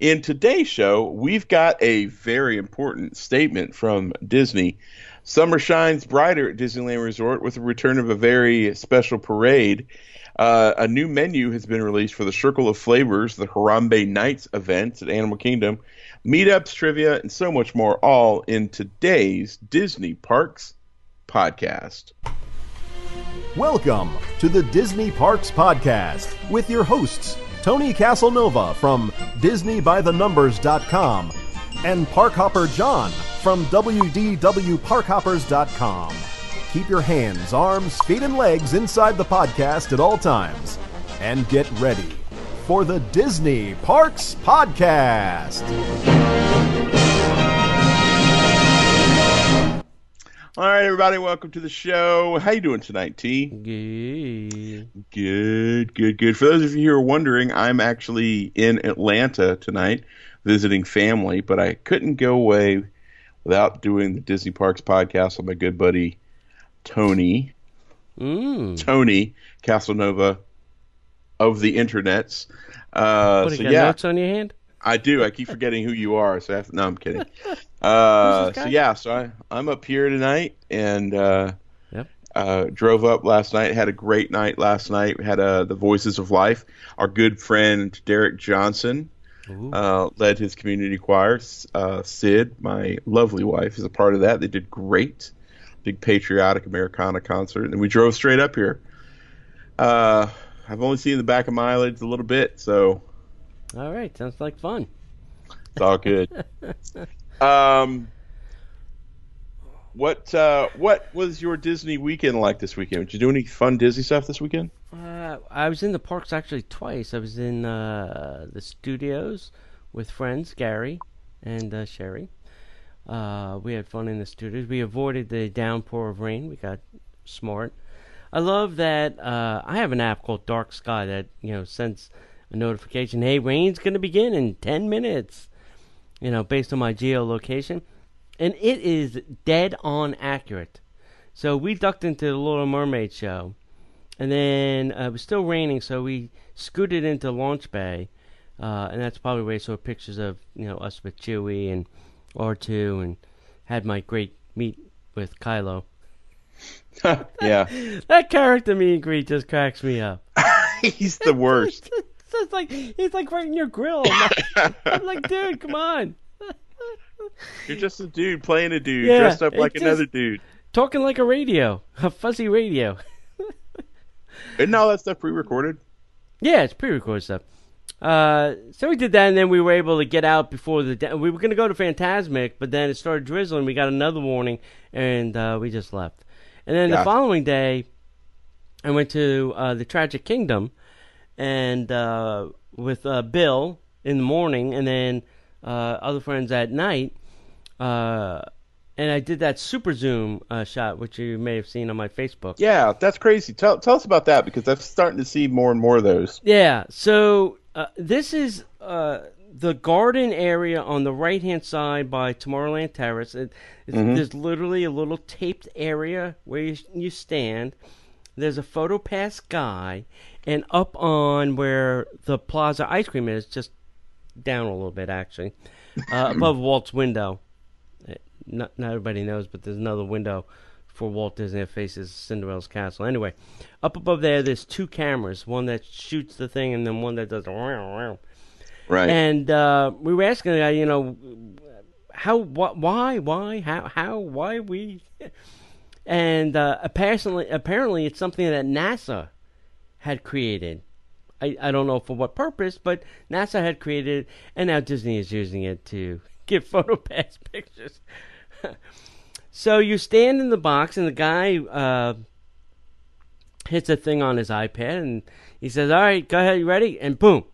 In today's show, we've got a very important statement from Disney. Summer shines brighter at Disneyland Resort with the return of a very special parade. Uh, a new menu has been released for the Circle of Flavors, the Harambe Nights event at Animal Kingdom, meetups, trivia, and so much more, all in today's Disney Parks podcast. Welcome to the Disney Parks Podcast with your hosts, Tony Casanova from DisneyByTheNumbers.com and Parkhopper John from WDWParkhoppers.com. Keep your hands, arms, feet, and legs inside the podcast at all times. And get ready for the Disney Parks Podcast. All right, everybody, welcome to the show. How you doing tonight, T? Good. Good, good, good. For those of you who are wondering, I'm actually in Atlanta tonight visiting family, but I couldn't go away without doing the Disney Parks podcast with my good buddy Tony. Mm. Tony Casanova of the internets. Uh, What, so yeah, notes on your hand? I do. I keep forgetting who you are. So I have, no, I'm kidding. Uh, so yeah, so I, I'm up here tonight and uh, Yep. uh, drove up last night. Had a great night last night. We had uh, the Voices of Life. Our good friend Derek Johnson uh, led his community choir. Uh, Sid, my lovely wife, is a part of that. They did great. Big patriotic Americana concert, and we drove straight up here. Uh, I've only seen the back of my eyelids a little bit, so All right, sounds like fun. it's all good. um, what uh, what was your Disney weekend like this weekend? Did you do any fun Disney stuff this weekend? Uh, I was in the parks actually twice. I was in uh, the studios with friends Gary and uh, Sherry. Uh, we had fun in the studios. We avoided the downpour of rain. We got smart. I love that. Uh, I have an app called Dark Sky that you know sends a notification. Hey, rain's going to begin in ten minutes. You know, based on my geolocation, and it is dead on accurate. So we ducked into the Little Mermaid show, and then uh, it was still raining, so we scooted into Launch Bay, uh, and that's probably where I saw pictures of you know us with Chewie and R2, and had my great meet with Kylo. yeah, That character meet and greet just cracks me up. he's the worst. It's like he's like right in your grill. I'm like, I'm like, dude, come on. You're just a dude playing a dude, Yeah, dressed up like another dude. Talking like a radio, a fuzzy radio. Isn't all that stuff pre-recorded? Yeah, it's pre-recorded stuff. Uh, so we did that, and then we were able to get out before the. Da- we were going to go to Fantasmic, but then it started drizzling. We got another warning, and uh, we just left. And then the following day, I went to uh, the Tragic Kingdom, and uh, with uh, Bill in the morning, and then uh, other friends at night. Uh, and I did that super zoom uh, shot, which you may have seen on my Facebook. Yeah, that's crazy. Tell tell us about that because I'm starting to see more and more of those. Yeah. So uh, this is uh, the garden area on the right hand side by Tomorrowland Terrace. It, it's, There's literally a little taped area where you, you stand. There's a photo pass guy, and up on where the Plaza ice cream is, just down a little bit actually, uh, above Walt's window. Uh, Not, not everybody knows, but there's another window for Walt Disney that faces Cinderella's castle. Anyway, up above there, there's two cameras, one that shoots the thing and then one that does. Right. And uh, we were asking the guy, you know, how, wh- why, why, how, how, why we, and uh, apparently, apparently, it's something that NASA had created. I, I don't know for what purpose, but NASA had created, it, and now Disney is using it to get photo pass pictures. so you stand in the box, and the guy uh, hits a thing on his iPad, and he says, "All right, go ahead, you ready?" And boom,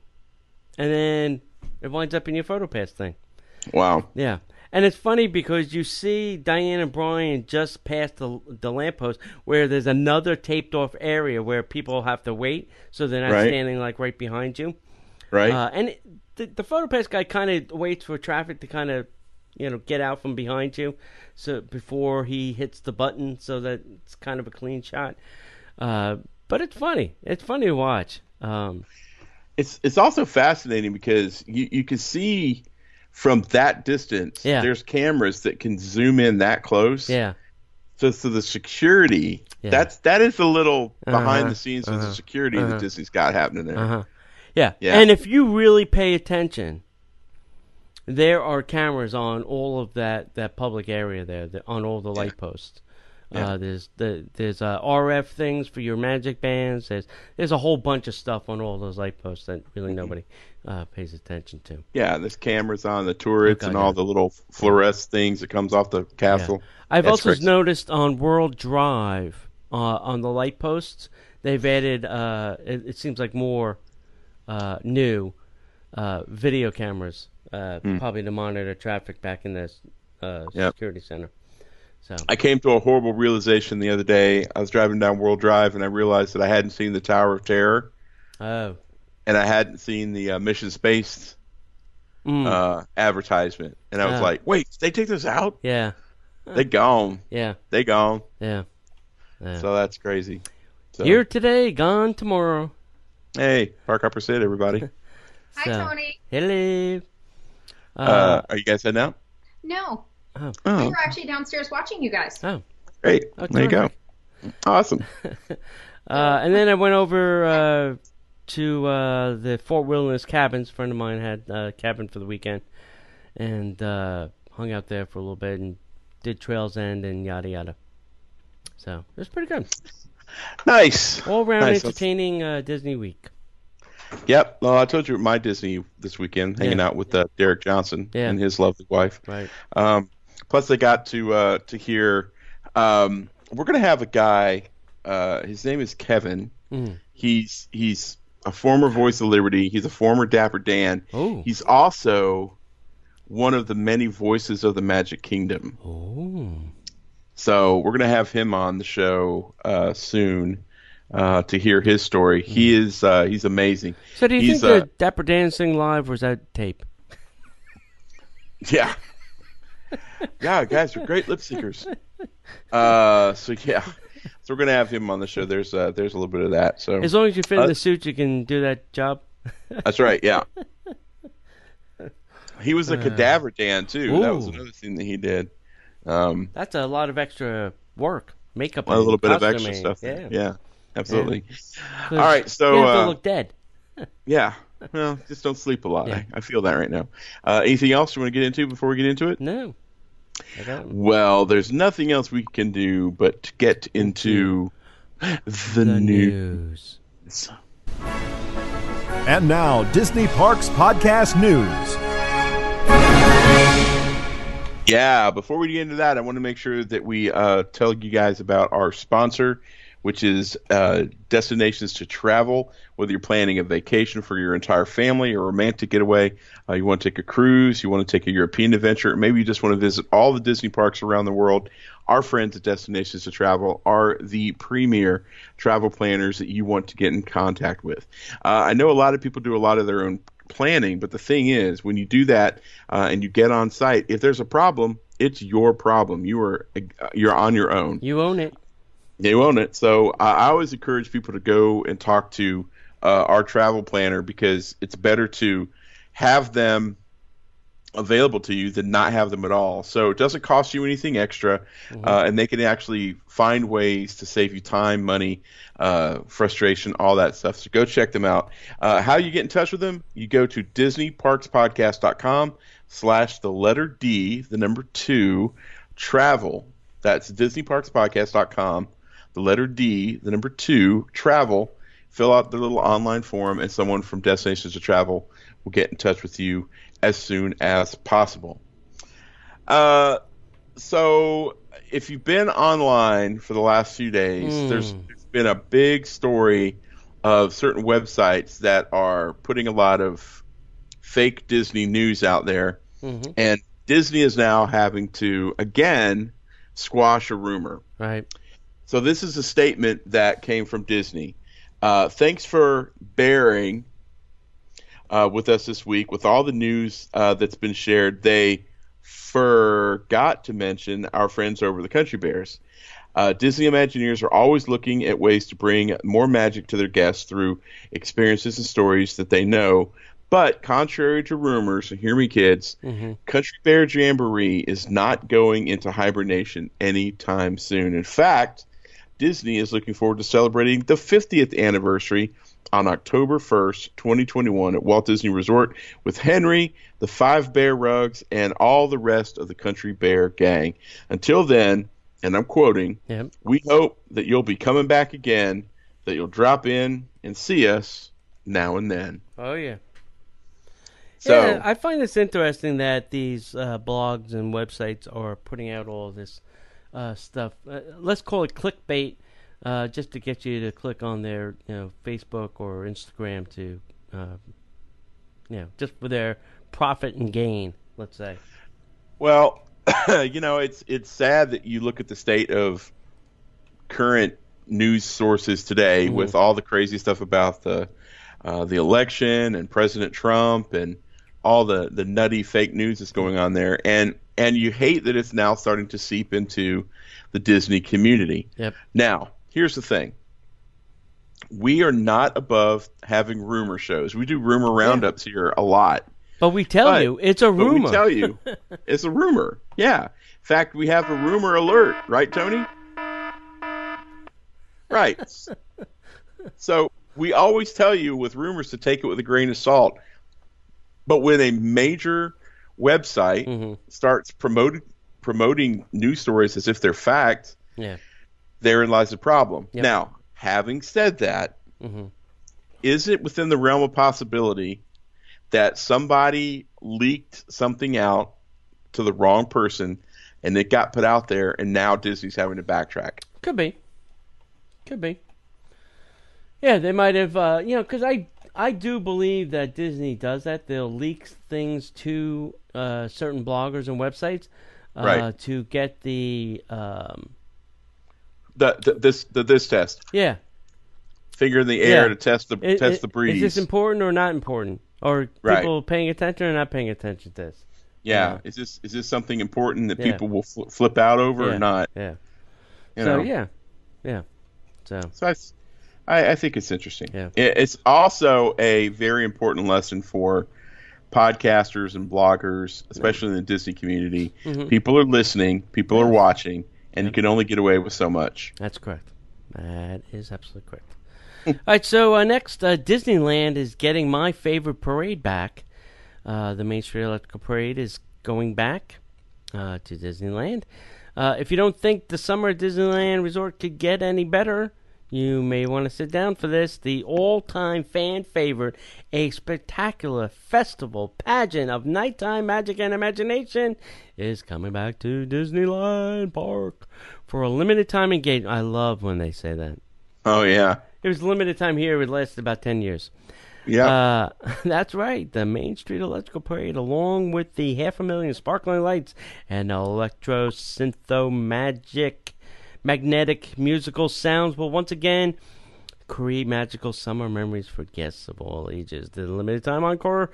and then it winds up in your photo pass thing. wow. Yeah. And it's funny because you see Diane and Brian just past the the lamppost where there's another taped off area where people have to wait, so they're not Right. standing like right behind you. Right. Uh, and it, the the photo pass guy kind of waits for traffic to kind of you know get out from behind you, so before he hits the button, so that it's kind of a clean shot. Uh, but it's funny. It's funny to watch. Um, it's it's also fascinating because you you can see from that distance. Yeah. There's cameras that can zoom in that close. Yeah. So so the security. Yeah. That's that is a little Uh-huh, behind the scenes uh-huh, the security uh-huh. that Disney's got happening there. Uh huh. Yeah. Yeah. And if you really pay attention, there are cameras on all of that, that public area there, the, on all the light posts. Yeah. Uh, there's the there's uh, RF things for your magic bands. There's there's a whole bunch of stuff on all those light posts that really Mm-hmm. nobody uh, pays attention to. Yeah, there's cameras on the turrets and all yeah. the little fluoresce things that comes off the castle. I've That's also crazy. noticed on World Drive uh, on the light posts they've added. Uh, it, it seems like more uh, new uh, video cameras, uh, probably to monitor traffic back in the. Yep. security center. So I came to a horrible realization the other day. I was driving down World Drive and I realized that I hadn't seen the Tower of Terror oh and I hadn't seen the uh, Mission Space Mm. uh, advertisement. And I was Ah. like, wait, did they take this out? yeah They gone. yeah They gone. yeah. yeah. So that's crazy. So, Here today, gone tomorrow. hey, Park Hopper Sid, everybody. Hi, Tony. Hello. Uh, Uh, are you guys heading out? No, we Oh, were actually downstairs watching you guys. oh. great. Oh, there you go. Awesome. Uh, and then I went over uh, to uh, the Fort Wilderness cabins. A friend of mine had a cabin for the weekend, and uh, hung out there for a little bit and did Trails End and yada yada. So it was pretty good. Nice. All round Nice. entertaining uh, Disney week. Yep. Well, I told you my Disney this weekend, hanging Yeah. out with uh, Derek Johnson Yeah. and his lovely wife. Right. Um, plus, I got to uh, to hear. Um, we're gonna have a guy. Uh, his name is Kevin. Mm. He's he's a former Voice of Liberty. He's a former Dapper Dan. Oh. He's also one of the many voices of the Magic Kingdom. Oh. So we're gonna have him on the show uh, soon uh, to hear his story. He is uh, he's amazing. So do you He's, think uh, the Dapper Dancing live was that tape? Yeah. Yeah, guys are great lip syncers. Uh, so yeah, so we're gonna have him on the show. There's uh, there's a little bit of that. So As long as you fit in Uh, the suit, you can do that job. that's right. Yeah. He was a cadaver Dan too. That was Uh, another thing that he did. Um, That's a lot of extra work, makeup, a little bit of extra stuff. Yeah. there. Yeah, absolutely. 'Cause All right, so you have to uh, look dead. yeah. Well, just don't sleep a lot. Yeah. I, I feel that right now. Uh, anything else you want to get into before we get into it? No. I got it. Well, there's nothing else we can do but get into the, The news. news. And now, Disney Parks Podcast News. Yeah, before we get into that, I want to make sure that we uh, tell you guys about our sponsor, which is uh, Destinations to Travel. Whether you're planning a vacation for your entire family, a romantic getaway, uh, you want to take a cruise, you want to take a European adventure, maybe you just want to visit all the Disney parks around the world, our friends at Destinations to Travel are the premier travel planners that you want to get in contact with. Uh, I know a lot of people do a lot of their own planning, but the thing is, when you do that uh, and you get on site, if there's a problem, it's your problem. You are uh, you're on your own. You own it. They own it. So I I always encourage people to go and talk to uh, our travel planner because it's better to have them available to you than not have them at all. So it doesn't cost you anything extra, uh, and they can actually find ways to save you time, money, uh, frustration, all that stuff. So go check them out. Uh, how you get in touch with them? You go to DisneyParksPodcast.com slash the letter D, the number two, travel. That's DisneyParksPodcast.com, the letter D, the number two, travel. Fill out the little online form, and someone from Destinations to Travel will get in touch with you as soon as possible. Uh, so if you've been online for the last few days, Hmm. there's, been a big story of certain websites that are putting a lot of fake Disney news out there, Mhm. and Disney is now having to again squash a rumor. Right. So this is a statement that came from Disney. Uh, thanks for bearing uh, with us this week with all the news uh, that's been shared. They forgot to mention our friends over the Country Bears. Uh, Disney Imagineers are always looking at ways to bring more magic to their guests through experiences and stories that they know. But contrary to rumors, hear me, kids, Mm-hmm. Country Bear Jamboree is not going into hibernation anytime soon. In fact, Disney is looking forward to celebrating the 50th anniversary on October 1st, 2021, at Walt Disney Resort with Henry, the Five Bear Rugs, and all the rest of the Country Bear gang. Until then, and I'm quoting, Yep. we hope that you'll be coming back again, that you'll drop in and see us now and then. Oh yeah. So, yeah, I find this interesting that these uh, blogs and websites are putting out all this uh, stuff. Uh, let's call it clickbait, uh, just to get you to click on their, you know, Facebook or Instagram to, uh, you know, just for their profit and gain. Let's say. Well, you know, it's it's sad that you look at the state of current news sources today Mhm. with all the crazy stuff about the uh, the election and President Trump and all the the nutty fake news that's going on there, and and you hate that it's now starting to seep into the Disney community. Yep. Now, here's the thing. We are not above having rumor shows. We do rumor roundups here a lot. But we tell But- you it's a rumor. we tell you, it's a rumor. Yeah. In fact, we have a rumor alert, right, Tony? Right. so we always tell you with rumors to take it with a grain of salt. But when a major website mm-hmm. starts promoting promoting news stories as if they're fact, Yeah. therein lies the problem. Yep. Now, having said that, Mhm. is it within the realm of possibility that somebody leaked something out to the wrong person and it got put out there and now Disney's having to backtrack? Could be. Could be. Yeah, they might have, uh, you know, because I I do believe that Disney does that. They'll leak things to uh, certain bloggers and websites uh, Right. to get the um, The, the this the this test, yeah. finger in the air Yeah. to test the I- test I- the breeze. Is this important or not important? Or Right. people paying attention or not paying attention to this? yeah, Yeah. is this is this something important that Yeah. people will fl- flip out over or not? Yeah. You so know? yeah, yeah. So So I, I, I think it's interesting. Yeah. It- It's also a very important lesson for podcasters and bloggers, especially in the Disney community. Mhm. People are listening, people are watching, and you can only get away with so much. That's correct. That is absolutely correct. All right, so uh, next, uh, Disneyland is getting my favorite parade back. Uh, the Main Street Electrical Parade is going back uh, to Disneyland. Uh, if you don't think the summer at Disneyland Resort could get any better, you may want to sit down for this. The all time fan favorite, a spectacular festival pageant of nighttime magic and imagination, is coming back to Disneyland Park for a limited time engagement. I love when they say that. Oh yeah, It was limited time here, it lasted about 10 years. yeah. Uh, that's right. The Main Street Electrical Parade, along with the half a million sparkling lights and electro syntho magic magnetic musical sounds, will once again create magical summer memories for guests of all ages. The limited time encore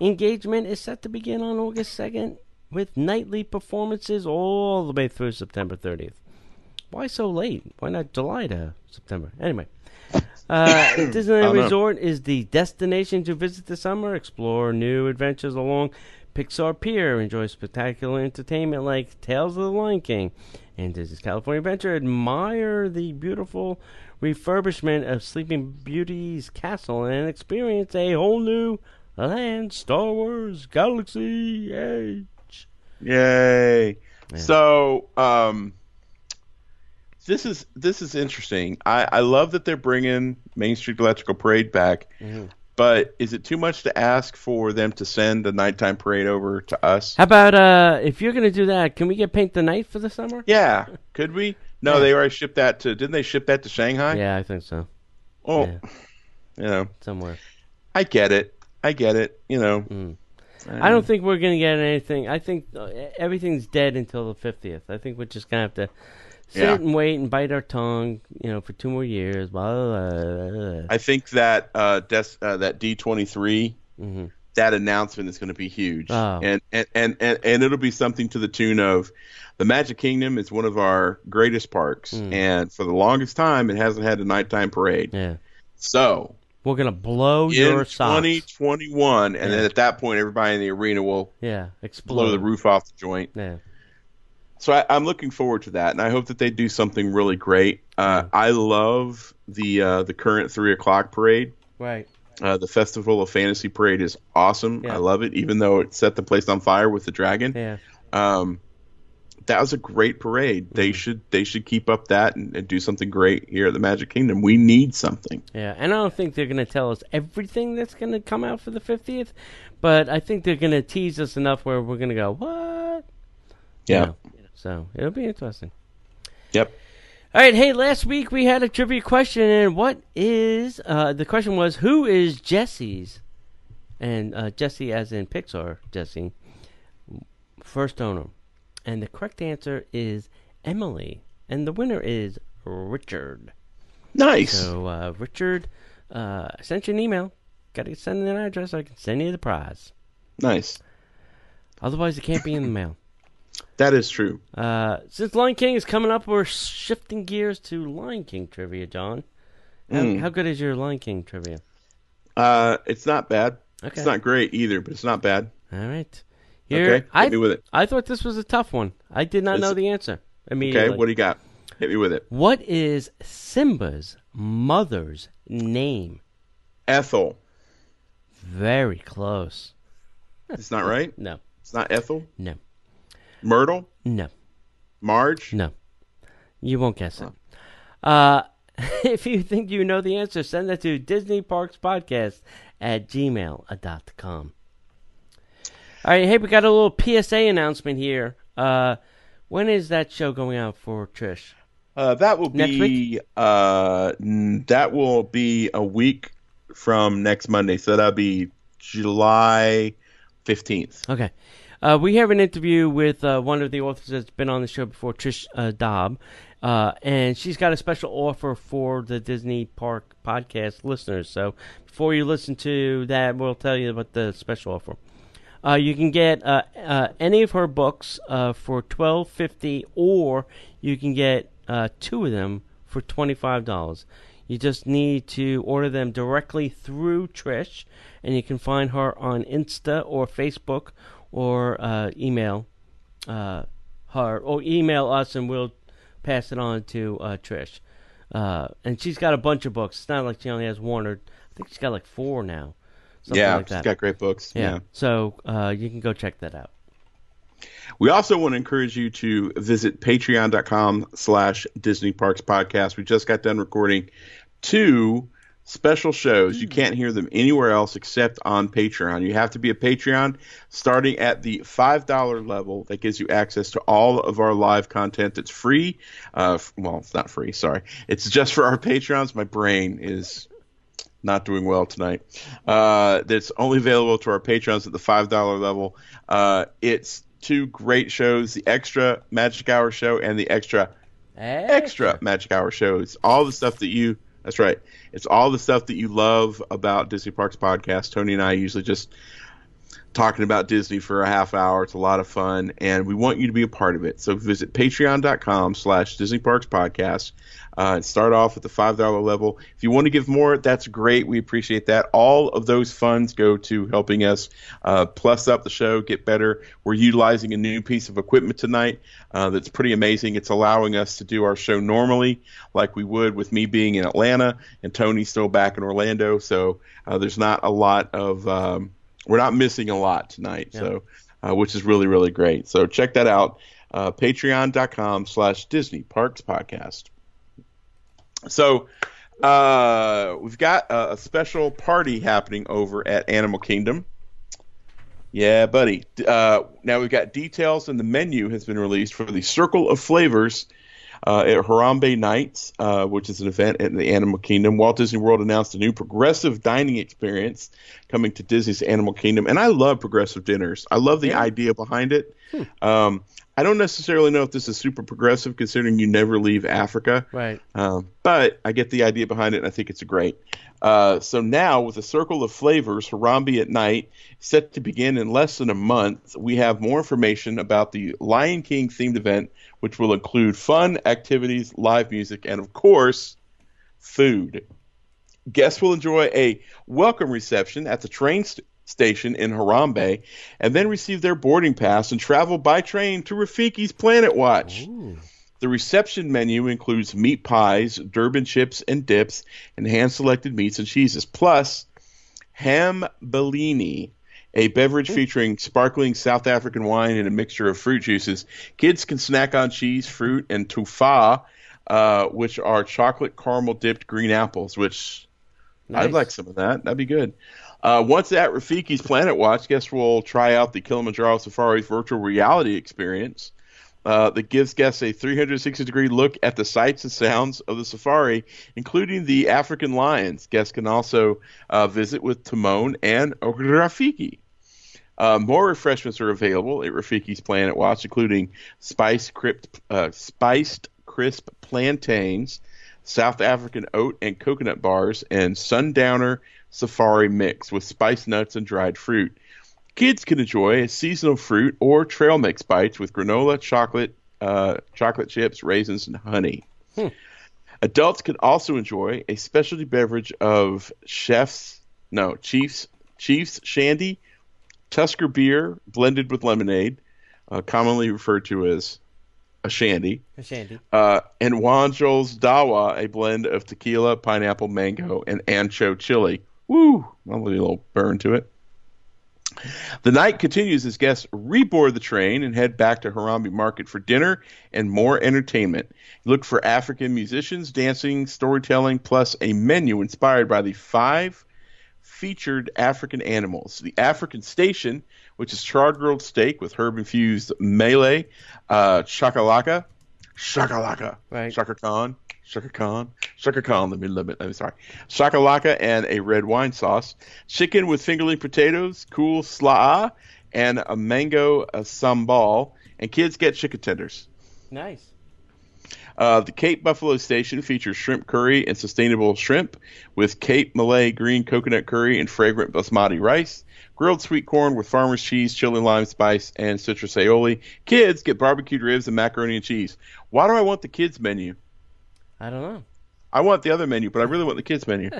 engagement is set to begin on August 2nd with nightly performances all the way through September 30th. Why so late? Why not July to September? Anyway. Uh, Disneyland don't know. Resort is the destination to visit this summer. Explore new adventures along Pixar Pier. Enjoy spectacular entertainment like Tales of the Lion King and Disney's California Adventure. Admire the beautiful refurbishment of Sleeping Beauty's castle and experience a whole new land, Star Wars Galaxy Edge. Yay! Yeah. So, um, this is this is interesting. I, I love that they're bringing Main Street Electrical Parade back, Mhm. But is it too much to ask for them to send the nighttime parade over to us? How about uh, if you're gonna do that, can we get Paint the Night for the summer? Yeah, could we? No, Yeah. they already shipped that to. Didn't they ship that to Shanghai? Yeah, I think so. Oh, Yeah. you know, Somewhere. I get it. I get it. You know, Mm. I don't think we're gonna get anything. I think uh, everything's dead until the fiftieth. I think we're just gonna have to sit Yeah. and wait and bite our tongue, you know, for two more years. Blah, blah, blah. I think that uh, des- uh that D twenty three Mhm. that announcement is going to be huge, Oh. and, and and and and it'll be something to the tune of, the Magic Kingdom is one of our greatest parks, Hmm. and for the longest time, it hasn't had a nighttime parade. Yeah. So We're gonna blow in your socks. 2021, and then at that point, everybody in the arena will Yeah. Explode. blow the roof off the joint. Yeah. So I, I'm looking forward to that, and I hope that they do something really great. Uh, I love the uh, the current three o'clock parade. Right. Uh, the Festival of Fantasy parade is awesome. Yeah. I love it, even though it set the place on fire with the dragon. Yeah. Um, that was a great parade. Mm-hmm. They should they should keep up that and, and do something great here at the Magic Kingdom. We need something. Yeah, and I don't think they're going to tell us everything that's going to come out for the 50th, but I think they're going to tease us enough where we're going to go, what? You Yeah. know, So it'll be interesting. Yep. All right, hey, last week we had a trivia question, and what is, uh, the question was, who is Jesse's, and uh, Jesse as in Pixar, Jesse, first owner? And the correct answer is Emily, and the winner is Richard. Nice. So, uh, Richard, uh, I sent you an email. Got to send an address so I can send you the prize. nice. Otherwise, it can't be in the mail. That is true. Uh, since Lion King is coming up, we're shifting gears to Lion King trivia, John. How, Mm. how good is your Lion King trivia? Uh, it's not bad. Okay. It's not great either, but it's not bad. All right. Here, okay, I, hit me with it. I thought this was a tough one. I did not It's- know the answer immediately. Okay, what do you got? Hit me with it. what is Simba's mother's name? Ethel. Very close. It's not right. No, It's not Ethel. no, Myrtle. no. Marge. No. You won't guess it. Uh, if you think you know the answer, send that to Disney Parks Podcast at gmail.com. All right, hey, we got a little PSA announcement here. Uh, when is that show going out for Trish? Uh, that will Next be uh, that will be a week from next Monday, so that'll be July fifteenth. Okay. Uh, we have an interview with uh, one of the authors that's been on the show before, Trish uh, Dobb, uh, and she's got a special offer for the Disney Park podcast listeners. So before you listen to that, we'll tell you about the special offer. Uh, you can get uh, any of her books for twelve fifty, or you can get two of them for twenty five dollars. You just need to order them directly through Trish, and you can find her on Insta or Facebook or uh, email uh, her or email us, and we'll pass it on to uh, Trish. Uh, and she's got a bunch of books. It's not like she only has one or I think she's got like four now. Something Yeah, like she's got great books. Yeah. yeah. So uh, you can go check that out. We also want to encourage you to visit patreon.com slash Disney Parks Podcast. We just got done recording two special shows. You can't hear them anywhere else except on Patreon. You have to be a Patreon starting at the $5 level. That gives you access to all of our live content that's free. Uh, well, it's not free, sorry. It's just for our Patreons. My brain is not doing well tonight. Uh, that's only available to our patrons at the five dollar level. Uh, it's two great shows: the extra Magic Hour show and the extra extra Magic Hour shows. All the stuff that you. That's right. It's all the stuff that you love about Disney Parks podcast. Tony and I usually just talking about Disney for a half hour. It's a lot of fun, and we want you to be a part of it. So visit patreon.com slash Disney Parks Podcast uh, and start off at the $5 level. If you want to give more, that's great. We appreciate that. All of those funds go to helping us uh, plus up the show, get better. We're utilizing a new piece of equipment tonight uh, that's pretty amazing. It's allowing us to do our show normally like we would with me being in Atlanta and Tony still back in Orlando. So uh, there's not a lot of... Um, we're not missing a lot tonight, so uh, which is really really great. So check that out, uh, Patreon.com slash Disney Parks Podcast. So uh, we've got a, a special party happening over at Animal Kingdom. Yeah, buddy. Uh, now we've got details, and the menu has been released for the Circle of Flavors uh, at Harambe Nights, uh, which is an event at the Animal Kingdom. Walt Disney World announced a new progressive dining experience coming to Disney's Animal Kingdom, and I love progressive dinners. I love the Yeah. idea behind it. Um, I don't necessarily know if this is super progressive, considering you never leave Africa. Right. Um, but I get the idea behind it, and I think it's great. Uh, so now, with a circle of flavors, Harambe at Night set to begin in less than a month, we have more information about the Lion King themed event, which will include fun activities, live music, and of course, food. Guests will enjoy a welcome reception at the train st- station in Harambe and then receive their boarding pass and travel by train to Rafiki's Planet Watch. Ooh. The reception menu includes meat pies, Durban chips and dips, and hand selected meats and cheeses, plus ham bellini, a beverage featuring sparkling South African wine and a mixture of fruit juices. Kids can snack on cheese, fruit, and tufa, uh, which are chocolate caramel dipped green apples, which Nice. I'd like some of that. That'd be good. Uh, once at Rafiki's Planet Watch, guests will try out the Kilimanjaro Safari virtual reality experience uh, that gives guests a 360 degree look at the sights and sounds of the safari, including the African lions. Guests can also uh, visit with Timon and Rafiki. Uh, more refreshments are available at Rafiki's Planet Watch, including spiced crisp, uh, spiced crisp plantains, South African oat and coconut bars, and Sundowner Safari mix with spiced nuts and dried fruit. Kids can enjoy a seasonal fruit or trail mix bites with granola, chocolate, uh, chocolate chips, raisins, and honey. Adults can also enjoy a specialty beverage of chef's no Chiefs Chiefs Shandy, Tusker beer blended with lemonade, uh, commonly referred to as a shandy, A shandy. uh, and Wanjo's Dawa, a blend of tequila, pineapple, mango, and ancho chili. Woo! Lovely little burn to it. The night continues as guests reboard the train and head back to Harambe Market for dinner and more entertainment. Look for African musicians, dancing, storytelling, plus a menu inspired by the five featured African animals. The African Station, which is char-grilled steak with herb infused melee, uh, chakalaka, chakalaka, Right. Chaka Chaka Khan, Chaka Khan. Let me limit. I'm sorry, chakalaka and a red wine sauce, chicken with fingerling potatoes, cool slaa, and a mango uh, sambal. And kids get chicken tenders. Nice. Uh, the Cape Buffalo Station features shrimp curry and sustainable shrimp with Cape Malay green coconut curry and fragrant basmati rice, grilled sweet corn with farmer's cheese, chili lime spice, and citrus aioli. Kids get barbecued ribs and macaroni and cheese. Why do I want the kids menu? I don't know. I want the other menu, but I really want the kids menu.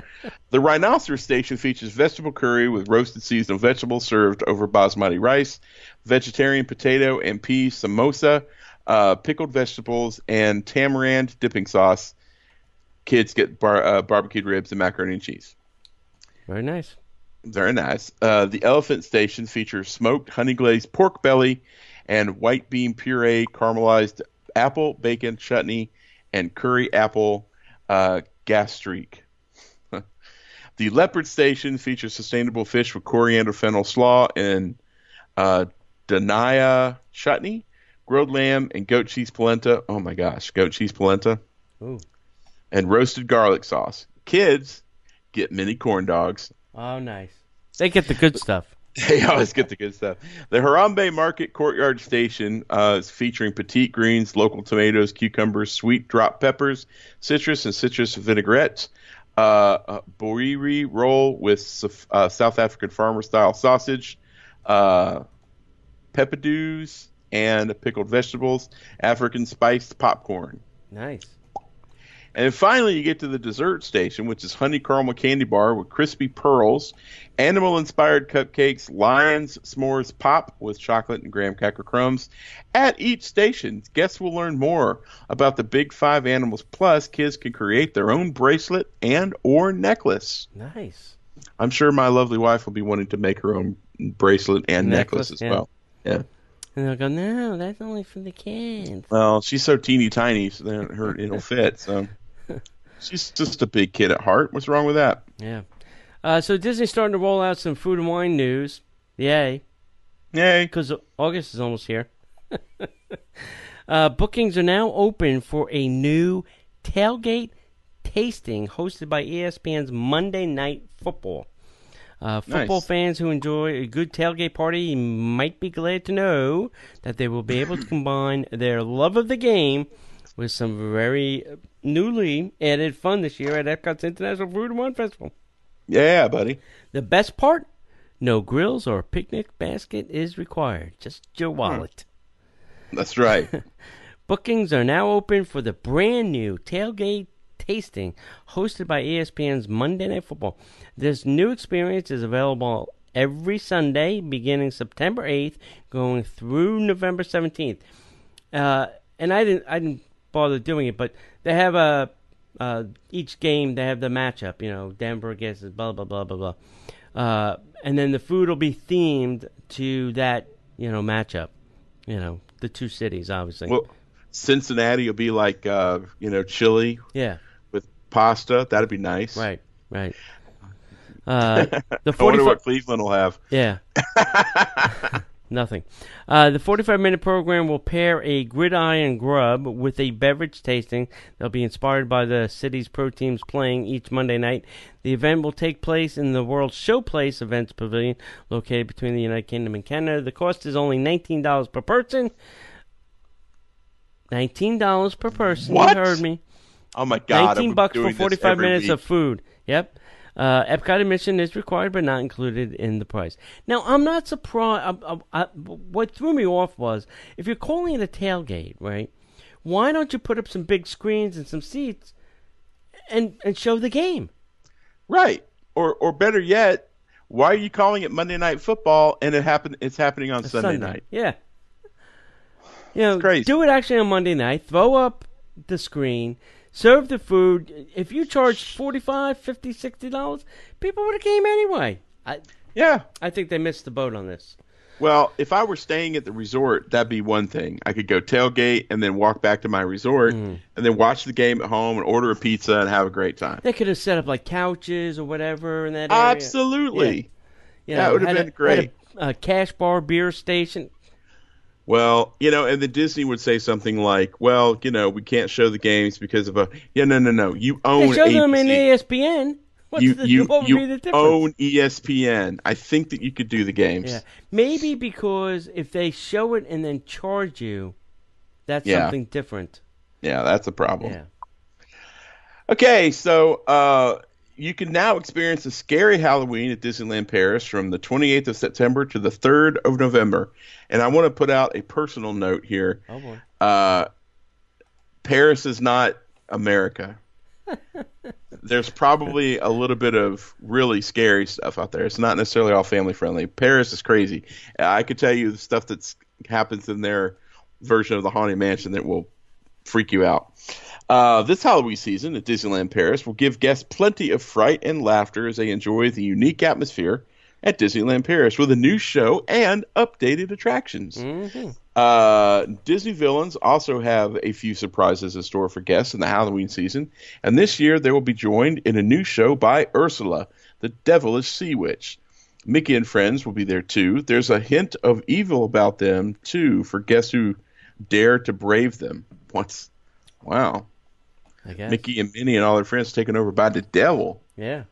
the Rhinoceros Station features vegetable curry with roasted seasonal vegetables served over basmati rice, vegetarian potato and pea samosa, uh, pickled vegetables, and tamarind dipping sauce. Kids get bar- uh, barbecued ribs and macaroni and cheese. Very nice. Very nice. Uh, the Elephant Station features smoked honey glazed pork belly and white bean puree, caramelized apple bacon chutney, and curry apple uh, gastrique. the Leopard Station features sustainable fish with coriander fennel slaw and uh, danaya chutney, grilled lamb, and goat cheese polenta. Oh my gosh, goat cheese polenta Ooh. and roasted garlic sauce. Kids get mini corn dogs, Oh, nice. They get the good stuff. They always get the good stuff. The Harambe Market Courtyard Station uh, is featuring petite greens, local tomatoes, cucumbers, sweet drop peppers, citrus and citrus vinaigrettes, uh, a roll with uh, South African farmer style sausage, uh, peppadews, and pickled vegetables, African spiced popcorn. Nice. And finally, you get to the dessert station, which is honey caramel candy bar with crispy pearls, animal inspired cupcakes, lions s'mores pop with chocolate and graham cracker crumbs. At each station, guests will learn more about the big five animals. Plus, kids can create their own bracelet and or necklace. Nice. I'm sure my lovely wife will be wanting to make her own bracelet and necklace, Necklace, as yeah. well. Yeah. And they'll go, no, that's only for the kids. Well, she's so teeny tiny, so then her it'll fit. So she's just a big kid at heart. What's wrong with that? Yeah. Uh, so Disney's starting to roll out some food and wine news. Yay. Yay! Because August is almost here. uh, bookings are now open for a new tailgate tasting hosted by ESPN's Monday Night Football. Uh, football Nice. fans who enjoy a good tailgate party might be glad to know that they will be able to combine their love of the game with some very newly added fun this year at Epcot's International Food and Wine Festival. Yeah, buddy. The best part? No grills or picnic basket is required. Just your wallet. That's right. Bookings are now open for the brand new tailgate tasting hosted by ESPN's Monday Night Football. This new experience is available every Sunday beginning September 8th going through November 17th. Uh, and I didn't I didn't bother doing it, but they have a uh, each game they have the matchup, you know, Denver against blah blah blah blah blah. Uh, and then the food will be themed to that, you know, matchup. You know, the two cities obviously. well, Cincinnati will be like uh, you know chili yeah. with pasta. That'd be nice. Right, right. Uh, the I wonder forty-five. what Cleveland will have. Yeah. Nothing. Uh, the 45 minute program will pair a gridiron grub with a beverage tasting. They'll be inspired by the city's pro teams playing each Monday night. The event will take place in the World Showplace Events Pavilion, located between the United Kingdom and Canada. The cost is only $19 per person. $19 per person. What? You heard me. Oh my God! 19 I'm bucks for 45 minutes week. of food. Yep. Uh, Epcot admission is required, but not included in the price. Now, I'm not surprised. I, I, I, what threw me off was if you're calling it a tailgate, right? Why don't you put up some big screens and some seats and and show the game? Right. Or or better yet, why are you calling it Monday Night Football and it happen it's happening on Sunday, night? Yeah. You know, crazy. do it actually on Monday night. Throw up the screen. Serve the food. If you charge 45 50 60 dollars, people would have came anyway. I, Yeah. I think they missed the boat on this. Well, if I were staying at the resort, that'd be one thing. I could go tailgate and then walk back to my resort Mm. and then watch the game at home and order a pizza and have a great time. They could have set up like couches or whatever in that area. Absolutely. You that know, would have been a- great. A, a cash bar, beer station. Well, you know, and the Disney would say something like, "Well, you know, we can't show the games because of a yeah, no, no, no. You own They show them in ESPN. What's you the, you you the difference? own ESPN. I think that you could do the games. Yeah, maybe because if they show it and then charge you, that's Yeah. something different. Yeah, that's a problem. Yeah. Okay, so uh, you can now experience a scary Halloween at Disneyland Paris from the 28th of September to the 3rd of November. And I want to put out a personal note here. Oh boy. Uh, Paris is not America. There's probably a little bit of really scary stuff out there. It's not necessarily all family friendly. Paris is crazy. I could tell you the stuff that happens in their version of the Haunted Mansion that will freak you out. Uh, this Halloween season at Disneyland Paris will give guests plenty of fright and laughter as they enjoy the unique atmosphere at Disneyland Paris with a new show and updated attractions. Mhm. Uh, Disney villains also have a few surprises in store for guests in the Halloween season, and this year they will be joined in a new show by Ursula, the devilish sea witch. Mickey and friends will be there too. There's a hint of evil about them too for guests who dare to brave them. What's wow? I guess. Mickey and Minnie and all their friends taken over by the devil. Yeah.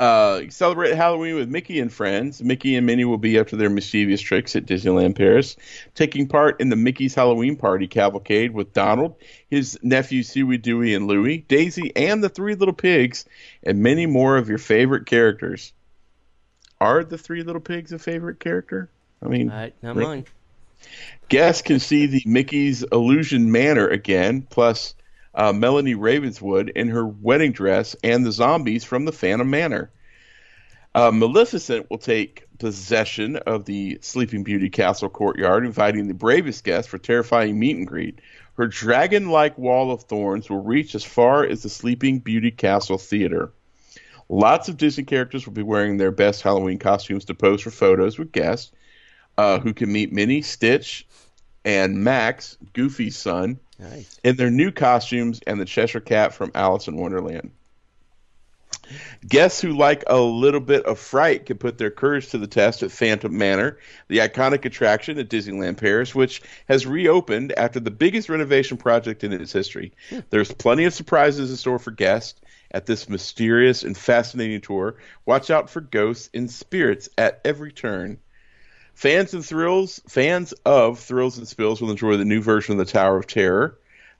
Uh, celebrate Halloween with Mickey and friends. Mickey and Minnie will be up to their mischievous tricks at Disneyland Paris, taking part in the Mickey's Halloween Party cavalcade with Donald, his nephews Huey, Dewey, and Louie, Daisy, and the Three Little Pigs, and many more of your favorite characters. Are the Three Little Pigs a favorite character? I mean, right, not mine. Guests can see the Mickey's Illusion Manor again, plus uh, Melanie Ravenswood in her wedding dress and the zombies from the Phantom Manor. Uh, Maleficent will take possession of the Sleeping Beauty Castle courtyard, inviting the bravest guests for terrifying meet and greet. Her dragon-like wall of thorns will reach as far as the Sleeping Beauty Castle theater. Lots of Disney characters will be wearing their best Halloween costumes to pose for photos with guests, uh, who can meet Minnie, Stitch, and Max, Goofy's son, Nice. in their new costumes and the Cheshire Cat from Alice in Wonderland. Guests who like a little bit of fright can put their courage to the test at Phantom Manor, the iconic attraction at Disneyland Paris, which has reopened after the biggest renovation project in its history. There's plenty of surprises in store for guests, at this mysterious and fascinating tour. Watch out for ghosts and spirits at every turn. Fans and thrills, fans of Thrills and Spills will enjoy the new version of the Tower of Terror.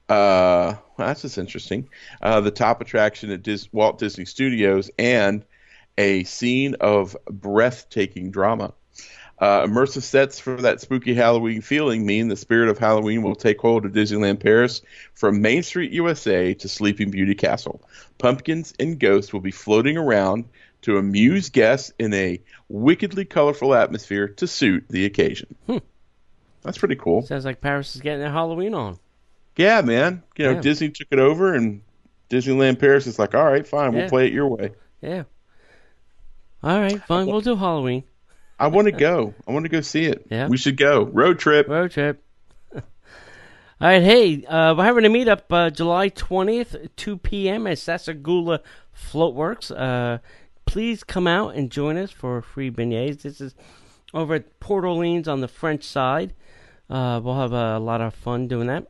Uh, well, that's just interesting. Uh, the top attraction at Dis- Walt Disney Studios and a scene of breathtaking drama. Uh, immersive sets for that spooky Halloween feeling mean the spirit of Halloween will take hold of Disneyland Paris from Main Street, USA to Sleeping Beauty Castle. Pumpkins and ghosts will be floating around to amuse guests in a wickedly colorful atmosphere to suit the occasion. Hmm. That's pretty cool. Sounds like Paris is getting their Halloween on. Yeah, man. You know, Yeah. Disney took it over, and Disneyland Paris is like, all right, fine, Yeah. we'll play it your way. Yeah. All right, fine. We'll do Halloween I want to go. I want to go see it. Yeah. We should go. Road trip. road trip. All right, hey, uh, we're having a meetup uh, July 20th, 2 p.m. at Sassagoula Floatworks. Uh, please come out and join us for free beignets. This is over at Port Orleans on the French side. Uh, we'll have a lot of fun doing that.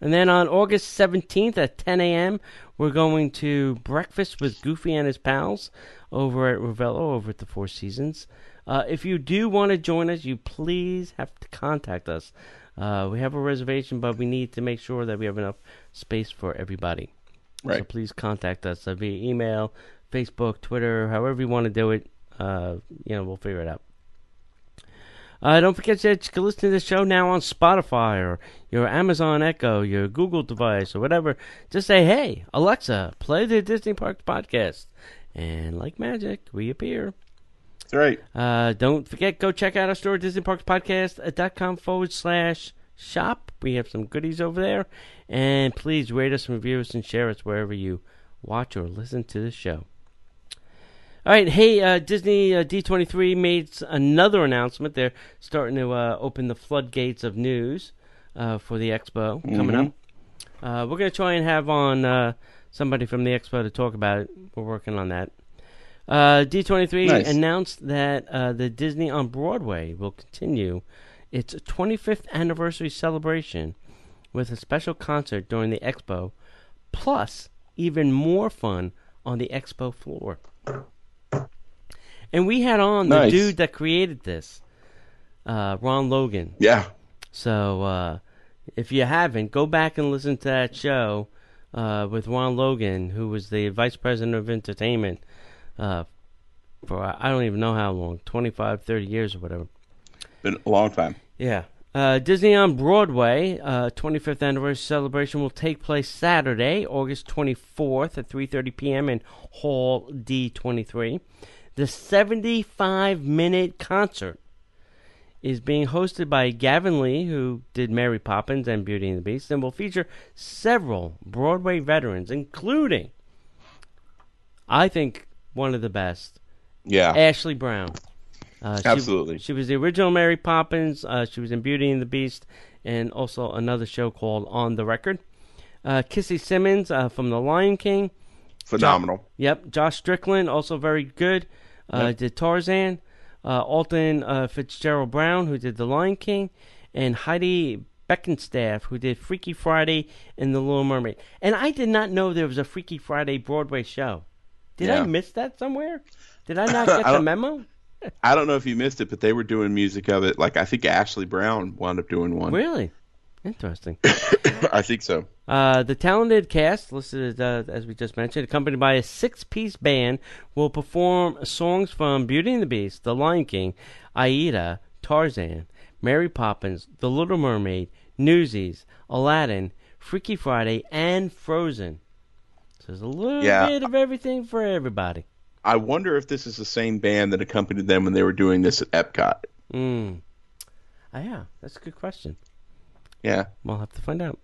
And then on August 17th at 10 a.m., we're going to breakfast with Goofy and his pals over at Ravello over at the Four Seasons. Uh, if you do want to join us, you please have to contact us. Uh, we have a reservation, but we need to make sure that we have enough space for everybody. So please contact us via email, Facebook, Twitter, however you want to do it. Uh, you know, we'll figure it out. Uh, don't forget that you can listen to the show now on Spotify or your Amazon Echo, your Google device, or whatever. Just say, hey, Alexa, play the Disney Parks podcast. And like magic, we appear. That's right. Uh, don't forget, go check out our store, DisneyParksPodcast.com forward slash shop. We have some goodies over there. And please rate us, review us, and share us wherever you watch or listen to the show. All right, hey, uh, Disney uh, D23 made another announcement. They're starting to uh, open the floodgates of news uh, for the expo coming up. Uh, we're going to try and have on uh, somebody from the expo to talk about it. We're working on that. Uh, D23 Nice. announced that uh, the Disney on Broadway will continue its 25th anniversary celebration with a special concert during the expo, plus even more fun on the expo floor. And we had on the dude that created this, uh, Ron Logan. Yeah. So uh, if you haven't, go back and listen to that show uh, with Ron Logan, who was the vice president of entertainment uh, for I don't even know how long 25, 30 years or whatever. Been a long time. Yeah. Uh, Disney on Broadway, uh, 25th anniversary celebration will take place Saturday, August 24th at 3:30 p.m. in Hall D23. The 75-minute concert is being hosted by Gavin Lee, who did Mary Poppins and Beauty and the Beast, and will feature several Broadway veterans, including, I think, one of the best, Yeah. Ashley Brown. Uh, she- Absolutely. She, was the original Mary Poppins. Uh, she was in Beauty and the Beast, and also another show called On the Record. Uh, Kissy Simmons uh, from The Lion King. Phenomenal. Yep. Josh Strickland, also very good. Uh, Yep. Did Tarzan. Uh, Alton uh, Fitzgerald Brown, who did The Lion King, and Heidi Blickenstaff, who did Freaky Friday and The Little Mermaid. And I did not know there was a Freaky Friday Broadway show. Did I miss that somewhere? Did I not get I the memo? I don't know if you missed it, but they were doing music of it. Like I think Ashley Brown wound up doing one. Really? Interesting. I think so. Uh, the talented cast, listed uh, as we just mentioned, accompanied by a six-piece band, will perform songs from Beauty and the Beast, The Lion King, Aida, Tarzan, Mary Poppins, The Little Mermaid, Newsies, Aladdin, Freaky Friday, and Frozen. So there's a little Yeah. bit of everything for everybody. I wonder if this is the same band that accompanied them when they were doing this at Epcot. Mm. Ah, yeah, that's a good question. Yeah. We'll have to find out.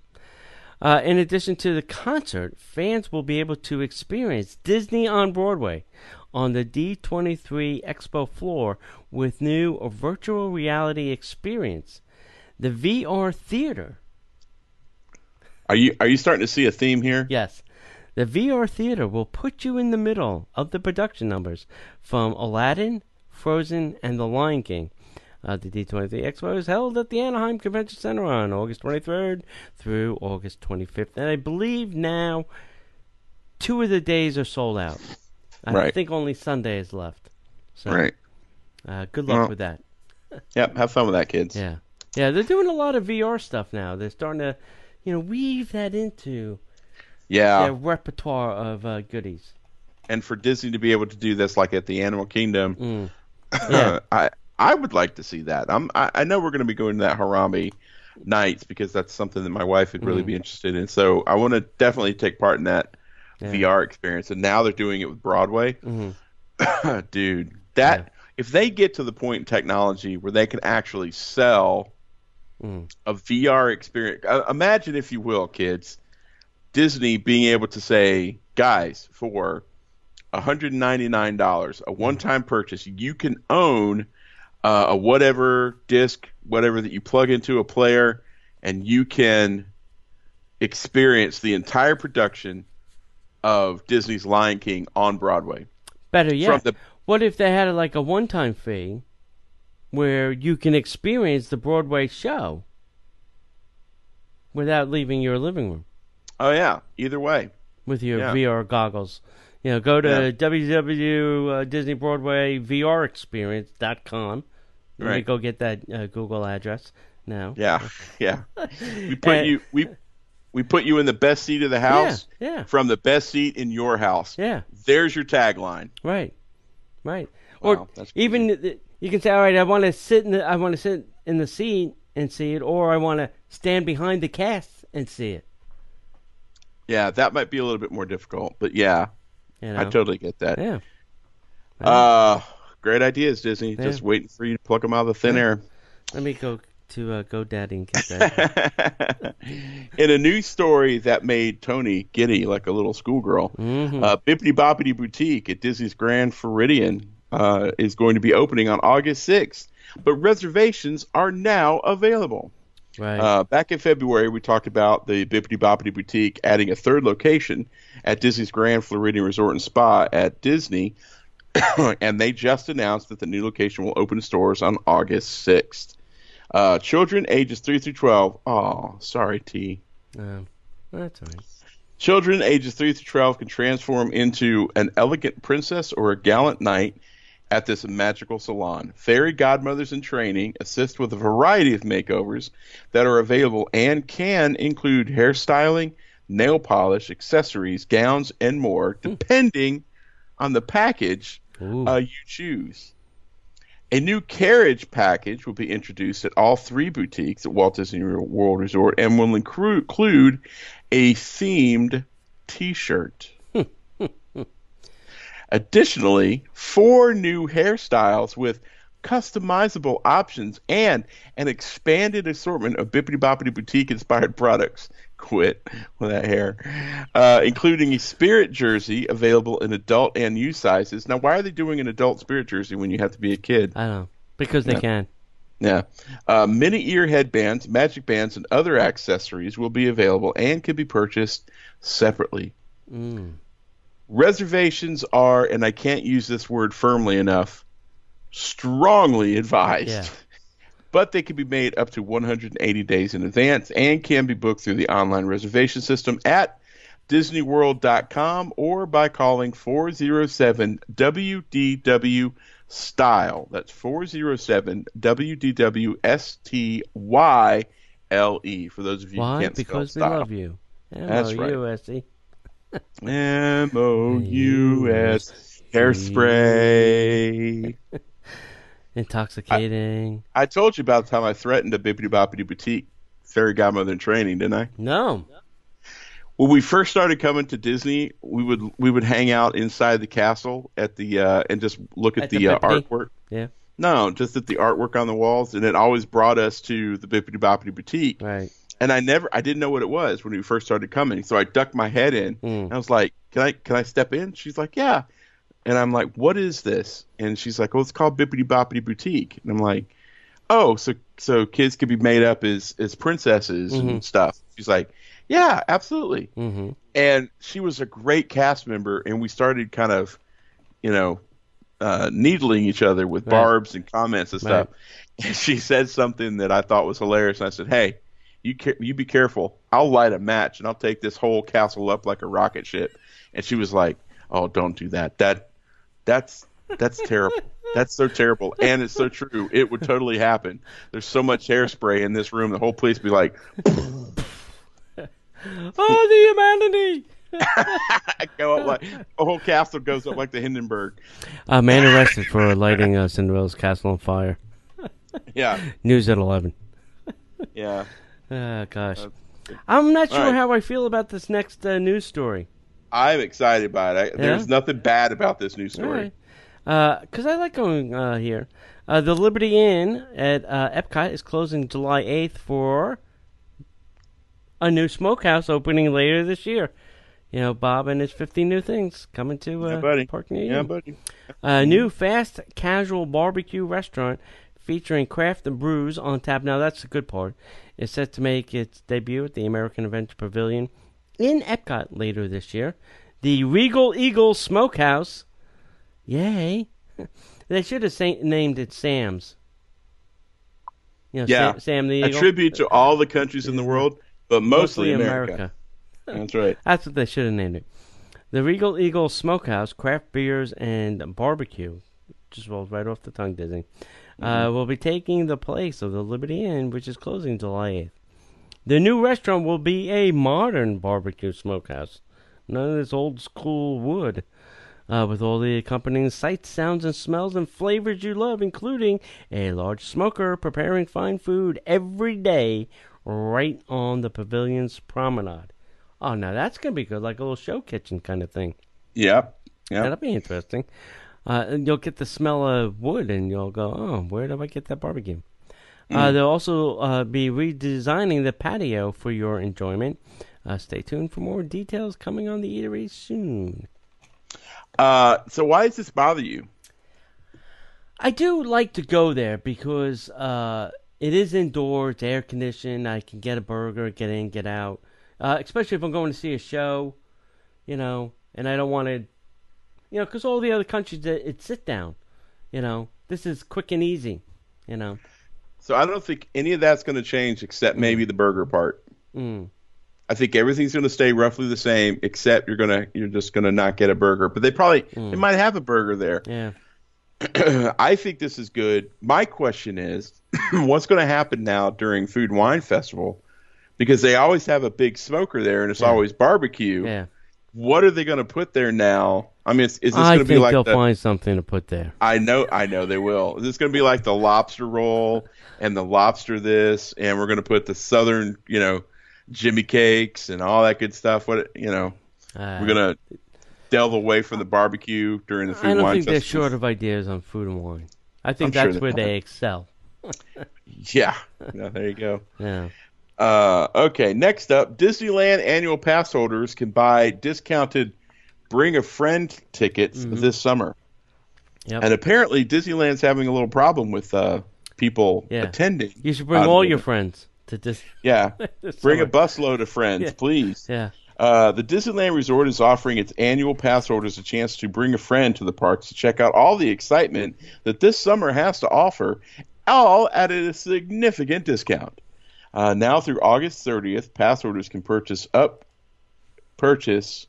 Uh, in addition to the concert, fans will be able to experience Disney on Broadway on the D23 Expo floor with new virtual reality experience. The VR theater. Are you are you starting to see a theme here? Yes. The VR theater will put you in the middle of the production numbers from Aladdin, Frozen, and The Lion King. Uh, the D23 Expo is held at the Anaheim Convention Center on August 23rd through August 25th. And I believe now two of the days are sold out. I Right. think only Sunday is left. So, Right. Uh, good luck Well- with that. Yep. Have fun with that, kids. Yeah. Yeah, they're doing a lot of VR stuff now. They're starting to, you know, weave that into Yeah. their repertoire of uh, goodies. And for Disney to be able to do this, like at the Animal Kingdom, Mm. Yeah. I I would like to see that. I'm I, I know we're going to be going to that Harambe nights because that's something that my wife would really Mm. be interested in. So I want to definitely take part in that Yeah. VR experience. And now they're doing it with Broadway. Mhm. Dude, that Yeah. if they get to the point in technology where they can actually sell Mm. a VR experience, uh, imagine if you will, kids, Disney being able to say, guys, for $199, a one-time purchase, you can own uh, a whatever disc, whatever that you plug into a player, and you can experience the entire production of Disney's Lion King on Broadway. Better yet, the- what if they had like a one-time fee where you can experience the Broadway show without leaving your living room Oh yeah, either way. with your Yeah. VR goggles? You know, go to Yeah. www.disneybroadwayvrexperience.com. Let me Right. go get that uh, Google address now. Yeah, yeah. We put Uh, you we we put you in the best seat of the house Yeah, yeah, from the best seat in your house. yeah. There's your tagline. Right, right. Wow, or even th- you can say, all right, I want to sit in the I want to sit in the seat and see it, or I want to stand behind the cast and see it. Yeah, that might be a little bit more difficult, but yeah, You know? I totally get that. yeah. Uh, great ideas, Disney. Yeah. Just waiting for you to pluck them out of the thin air. Let me go to uh, GoDaddy and get that. In a news story that made Tony giddy like a little schoolgirl, Mhm. uh, Bibbidi Bobbidi Boutique at Disney's Grand Floridian uh, is going to be opening on August 6th, but reservations are now available. right. Uh, back in February, we talked about the Bibbidi Bobbidi Boutique adding a third location at Disney's Grand Floridian Resort and Spa at Disney, and they just announced that the new location will open stores on August 6th. Uh, children ages 3 through 12. Oh, sorry, T. um, that's all right. Children ages 3 through 12 can transform into an elegant princess or a gallant knight at this magical salon. Fairy godmothers in training assist with a variety of makeovers that are available and can include hairstyling, nail polish, accessories, gowns, and more, depending on the package. Uh, you choose. A new carriage package will be introduced at all three boutiques at Walt Disney World Resort and will include a themed t shirt. Additionally, four new hairstyles with customizable options and an expanded assortment of Bibbidi Bobbidi Boutique inspired products. Quit with that hair. Uh, including a spirit jersey available in adult and youth sizes. Now, why are they doing an adult spirit jersey when you have to be a kid? I don't know because they Yeah. can. Yeah. Uh, mini ear headbands, magic bands, and other accessories will be available and can be purchased separately. Mm. Reservations are, and I can't use this word firmly enough, strongly advised. Yeah. But they can be made up to 180 days in advance and can be booked through the online reservation system at DisneyWorld.com or by calling 407 WDW Style. That's 407 WDW S T Y L E. For those of you who Why? can't Because we spell style. love you. That's right. M-O-U-S-E. M O U S hairspray. Intoxicating. I told you about the time I threatened a Bibbidi Bobbidi Boutique fairy godmother in training, didn't I? no. When we first started coming to Disney, we would we would hang out inside the castle at the uh, and just look at, At the, the uh, artwork. Yeah. No, just at the artwork on the walls, and it always brought us to the Bibbidi Bobbidi Boutique. Right. And I never, I didn't know what it was when we first started coming, so I ducked my head in. Mm. And I was like, "Can I, can I step in?" She's like, "Yeah." And I'm like, "What is this?" And she's like, "Oh, it's called Bibbidi Bobbidi Boutique." And I'm like, "Oh, so so kids could be made up as as princesses Mhm. and stuff." She's like, "Yeah, absolutely." Mm-hmm. and she was a great cast member and we started kind of you know uh, needling each other with Right. barbs and comments and stuff and she said something that i thought was hilarious and i said hey you ca- you be careful i'll light a match and i'll take this whole castle up like a rocket ship and she was like, "Oh, don't do that. That that's that's terrible. That's so terrible, and it's so true. It would totally happen. There's so much hairspray in this room. The whole place would be like, oh, the humanity. go up like the whole castle goes up like the Hindenburg. A man arrested for lighting uh, Cinderella's castle on fire. Yeah, News at eleven. yeah. Oh gosh, I'm not sure right. how I feel about this next uh, news story. I'm excited about it. I, There's nothing bad about this new story. Because I like going uh, here. Uh, the Liberty Inn at uh, Epcot is closing July 8th for a new smokehouse opening later this year. You know, Bob and his 50 new things coming to uh, Yeah, buddy. Park you. Yeah, buddy. A new fast casual barbecue restaurant featuring craft and brews on tap. Now that's the good part. It's set to make its debut at the American Adventure Pavilion in Epcot later this year. The Regal Eagle Smokehouse. Yay! they should have sa- named it Sam's. You know, Yeah. Sam, Sam the A tribute to all the countries in the world, but mostly, America. That's right. That's what they should have named it. The Regal Eagle Smokehouse, craft beers and barbecue, just rolls right off the tongue, Disney, uh, will be taking the place of the Liberty Inn, which is closing July 8th. The new restaurant will be a modern barbecue smokehouse, none of this old school wood, uh, with all the accompanying sights, sounds, and smells and flavors you love, including a large smoker preparing fine food every day right on the pavilion's promenade. Oh, now that's gonna be good, like a little show kitchen kind of thing. Yeah. Yeah. That'll be interesting. Uh, and you'll get the smell of wood, and you'll go, "Oh, where do I get that barbecue?" Uh, they'll also uh, be redesigning the patio for your enjoyment. Uh, stay tuned for more details coming on the eatery soon. Uh, so why does this bother you? I do like to go there because uh, it is indoors, air conditioned. I can get a burger, get in, get out. Uh, especially if I'm going to see a show, you know, and I don't want to, you know, because all the other countries it- it's sit down. You know, this is quick and easy. You know, So I don't think any of that's going to change except maybe the burger part. mm. I think everything's going to stay roughly the same, except you're gonna you're just gonna not get a burger. But they probably they might have a burger there. yeah. I think this is good. My question is, what's going to happen now during Food and Wine Festival? Because they always have a big smoker there, and it's Yeah. always barbecue. Yeah, What are they going to put there now? I mean, is, is this going to be like they'll the? find something to put there. I know, I know they will. Is this going to be like the lobster roll and the lobster this, and we're going to put the southern, you know, Jimmy cakes and all that good stuff? What you know, Uh, we're going to delve away from the barbecue during the Food I don't think they're short of ideas on food and wine. I think I'm sure that's they where they excel. Yeah, yeah, there you go. Yeah. Uh, okay, next up, Disneyland annual pass holders can buy discounted bring a friend tickets this summer. Mm-hmm. Yep. And apparently Disneyland's having a little problem with uh, people Yeah. attending. You should bring all your friends to this. Yeah. Bring a summer. busload of friends, Yeah. please. Yeah. Uh, the Disneyland Resort is offering its annual pass holders a chance to bring a friend to the parks to check out all the excitement that this summer has to offer, all at a significant discount. Uh, now through August 30th, pass holders can purchase up purchase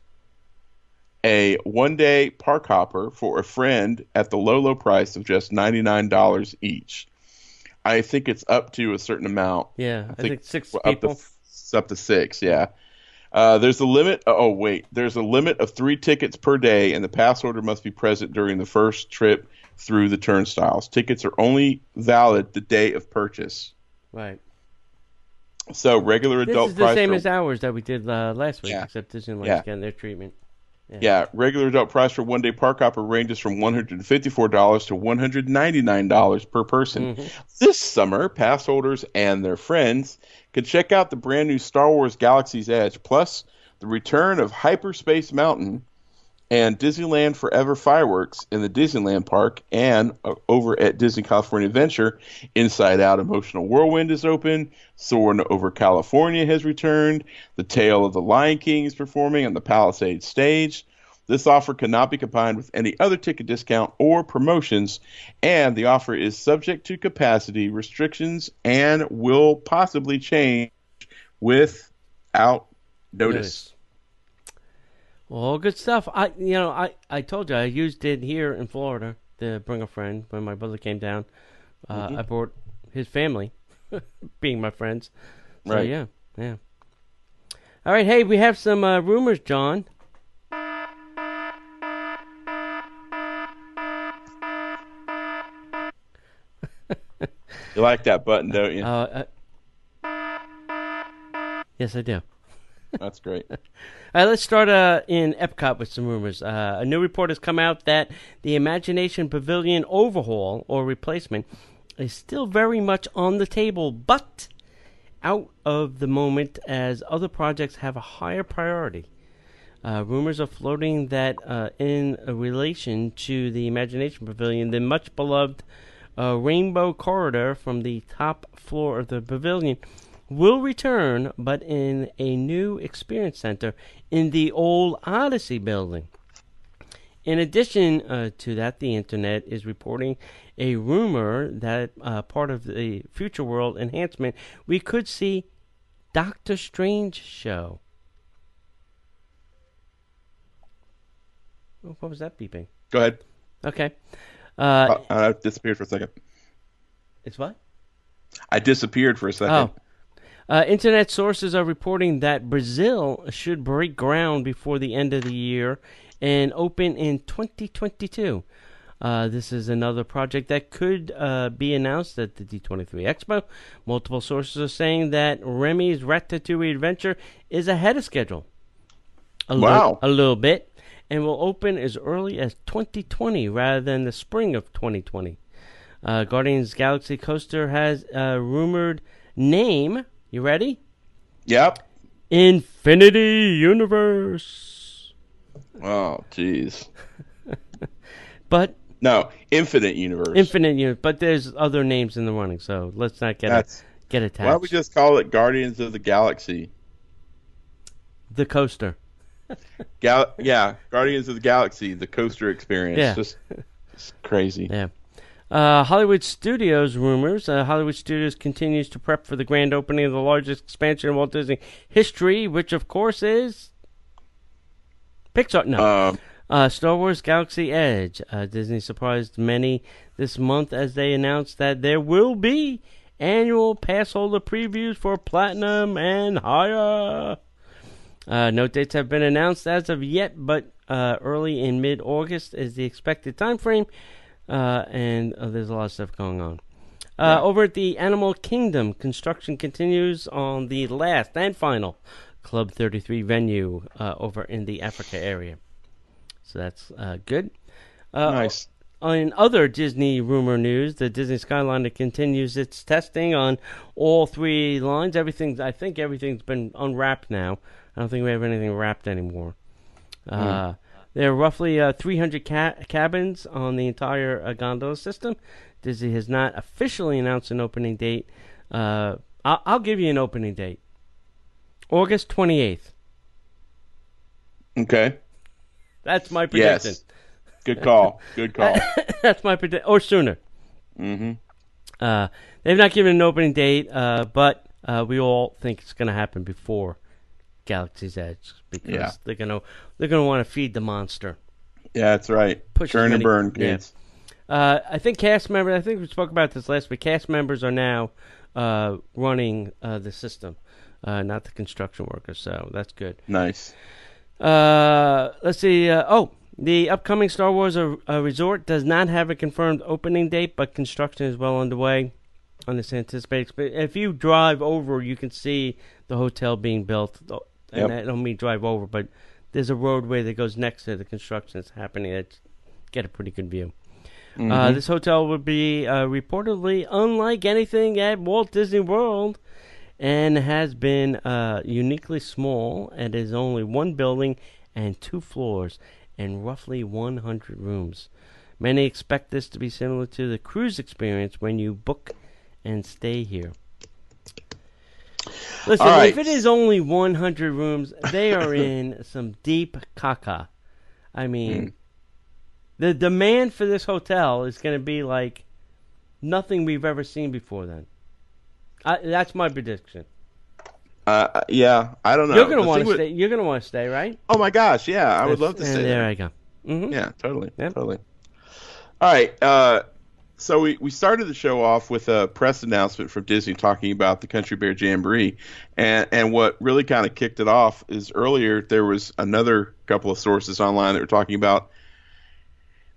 a one-day park hopper for a friend at the low, low price of just $99 each. I think it's up to a certain amount. Yeah. I think, six well, people. Up to, it's up to six, yeah. Uh, there's a limit. Oh wait, there's a limit of three tickets per day, and the pass order must be present during the first trip through the turnstiles. Tickets are only valid the day of purchase. right. So regular adult. This is the same for, as ours that we did uh, last week, Yeah. except Disneyland's Yeah. getting their treatment. Yeah, regular adult price for one day park hopper ranges from $154 to $199 per person. Mm-hmm. This summer, pass holders and their friends can check out the brand new Star Wars Galaxy's Edge, plus the return of Hyperspace Mountain and Disneyland Forever fireworks in the Disneyland Park and uh, over at Disney California Adventure. Inside Out Emotional Whirlwind is open. Soarin' over California has returned. The Tale of the Lion King is performing on the Palisades stage. This offer cannot be combined with any other ticket discount or promotions, and the offer is subject to capacity restrictions and will possibly change without notice. Notice. All good stuff. I, you know, I, I told you I used it here in Florida to bring a friend when my brother came down. Uh, Mm-hmm. I brought his family, being my friends. So, Right. Yeah, yeah. All right. Hey, we have some uh, rumors, John. You like that button, don't you? Uh, uh, yes, I do. That's great. All right, let's start uh, in Epcot with some rumors. Uh, a new report has come out that the Imagination Pavilion overhaul or replacement is still very much on the table, but out of the moment as other projects have a higher priority. Uh, rumors are floating that uh, in relation to the Imagination Pavilion, the much beloved uh, Rainbow Corridor from the top floor of the pavilion will return, but in a new experience center in the old Odyssey building. In addition uh, to that, the internet is reporting a rumor that uh, part of the Future World enhancement we could see Doctor Strange show. Oh, What was that beeping? Go ahead. Okay. Uh, Uh, I disappeared for a second. it's what? I disappeared for a second. Oh. Uh, internet sources are reporting that Brazil should break ground before the end of the year and open in 2022. Uh, this is another project that could uh, be announced at the D23 Expo. Multiple sources are saying that Remy's Ratatouille Adventure is ahead of schedule. A Wow. a little bit, and will open as early as 2020 rather than the spring of 2020. Uh, Guardians Galaxy Coaster has a rumored name. You ready? Yep. Infinity Universe. Oh, jeez. But No, Infinite Universe. Infinite Universe. But there's other names in the running, so let's not get That's get attached. why don't we just call it Guardians of the Galaxy? the coaster. Gal- yeah, Guardians of the Galaxy, the coaster experience. Yeah. Just, just crazy. Yeah. Uh, Hollywood Studios rumors. Uh, Hollywood Studios continues to prep for the grand opening of the largest expansion in Walt Disney history, which of course is Pixar. No, Um, Uh, Star Wars Galaxy Edge. Uh, Disney surprised many this month as they announced that there will be annual pass holder previews for Platinum and higher. Uh, no dates have been announced as of yet, but uh, early in mid August is the expected time frame, uh, and uh, there's a lot of stuff going on. Uh, Over at the Animal Kingdom, construction continues on the last and final Club 33 venue uh, over in the Africa area. So that's uh, good. Uh, nice. In other Disney rumor news, the Disney Skyliner continues its testing on all three lines. Everything, I think, everything's been unwrapped now. I don't think we have anything wrapped anymore. Uh, there are roughly uh, 300 ca- cabins on the entire uh, gondola system. Disney has not officially announced an opening date. Uh, I'll, I'll give you an opening date: August 28th. Okay. That's my prediction. Yes. Good call. Good call. That's my prediction, or sooner. mm-hmm. Uh, they've not given an opening date, uh, but uh, we all think it's going to happen before Galaxy's Edge because Yeah. they're going to they're to want to feed the monster. Yeah, that's right. Push Churn and burn, yeah. kids. Uh, I think cast members. I think we spoke about this last week. Cast members are now uh, running uh, the system, uh, not the construction workers. So that's good. Nice. Uh, let's see. Uh, oh, the upcoming Star Wars resort does not have a confirmed opening date, but construction is well underway on this anticipated. If you drive over, you can see the hotel being built. And Yep. I don't mean drive over, but there's a roadway that goes next to the construction that's happening. That get a pretty good view. Uh, this hotel would be uh, reportedly unlike anything at Walt Disney World and has been uh, uniquely small. It is only one building and two floors and roughly 100 rooms. Many expect this to be similar to the cruise experience when you book and stay here. Listen, right. if it is only 100 rooms, they are in some deep caca. I mean, the demand for this hotel is going to be like nothing we've ever seen before then. I, that's my prediction. Uh, yeah, I don't know. You're gonna want to stay. You're gonna want to stay, right? Oh my gosh, yeah, I would love to stay there there. I go. hmm Yeah, totally, Yep. totally. All right, uh, so we, we started the show off with a press announcement from Disney talking about the Country Bear Jamboree, and and what really kind of kicked it off is earlier there was another couple of sources online that were talking about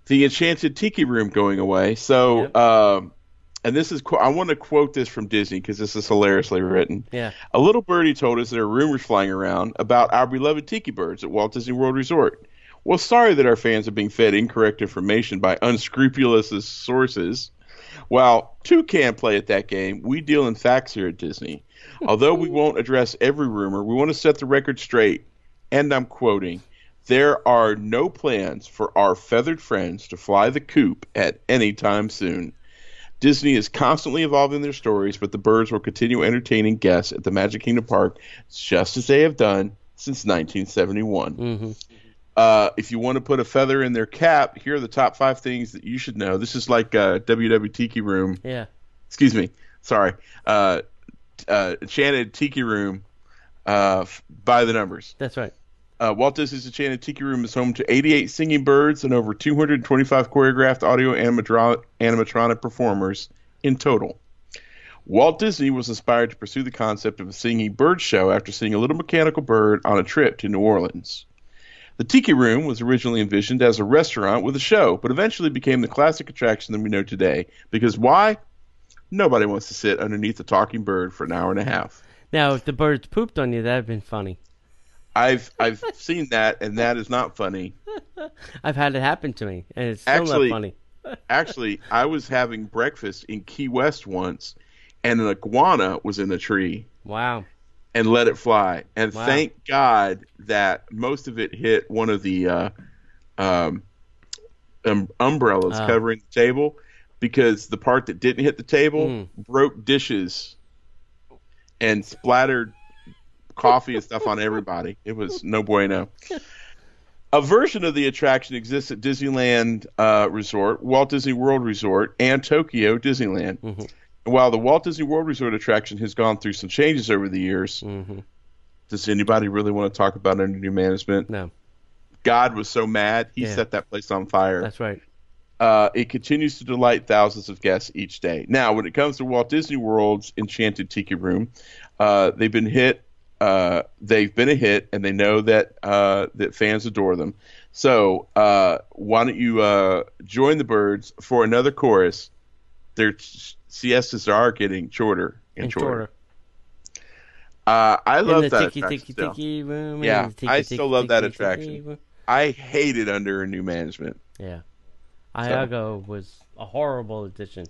the Enchanted Tiki Room going away. So, Yep. um, and this is I want to quote this from Disney because this is hilariously written. Yeah. A little birdie told us there are rumors flying around about our beloved tiki birds at Walt Disney World Resort. Well, sorry that our fans are being fed incorrect information by unscrupulous sources. While two can play at that game, we deal in facts here at Disney. Although we won't address every rumor, we want to set the record straight. And I'm quoting There are no plans for our feathered friends to fly the coop at any time soon. Disney is constantly evolving their stories, but the birds will continue entertaining guests at the Magic Kingdom Park just as they have done since 1971. hmm Uh, if you want to put a feather in their cap, here are the top five things that you should know. This is like uh, WW Tiki Room. Yeah. Excuse me. Sorry. Uh, uh, Enchanted Tiki Room uh, by the numbers. That's right. Uh, Walt Disney's Enchanted Tiki Room is home to 88 singing birds and over 225 choreographed audio animatro- animatronic performers in total. Walt Disney was inspired to pursue the concept of a singing bird show after seeing a little mechanical bird on a trip to New Orleans. The Tiki Room was originally envisioned as a restaurant with a show, but eventually became the classic attraction that we know today. Because why? Nobody wants to sit underneath a talking bird for an hour and a half. Now, if the birds pooped on you, that'd been funny. I've I've seen that, and that is not funny. I've had it happen to me, and it's still Actually- not funny. Actually, I was having breakfast in Key West once, and an iguana was in the tree Wow. And let it fly. And Wow. thank God that most of it hit one of the uh, um, um, umbrellas Oh. covering the table, because the part that didn't hit the table Mm. broke dishes and splattered coffee and stuff on everybody. It was no bueno. A version of the attraction exists at Disneyland uh, Resort, Walt Disney World Resort, and Tokyo Disneyland. Mhm. While the Walt Disney World Resort attraction has gone through some changes over the years, hmm does anybody really want to talk about under new management? No, God was so mad, he Yeah. set that place on fire. that's right. Uh, it continues to delight thousands of guests each day. Now, when it comes to Walt Disney World's Enchanted Tiki Room, uh, they've been hit. Uh, they've been a hit, and they know that uh, that fans adore them. So, uh, why don't you uh, join the birds for another chorus? Their s- siestas are getting shorter and, And shorter. shorter. Uh, I love that tiki attraction tiki tiki room. Yeah, tiki, I still love that attraction. I hate it under a new management. Yeah, Iago was a horrible addition.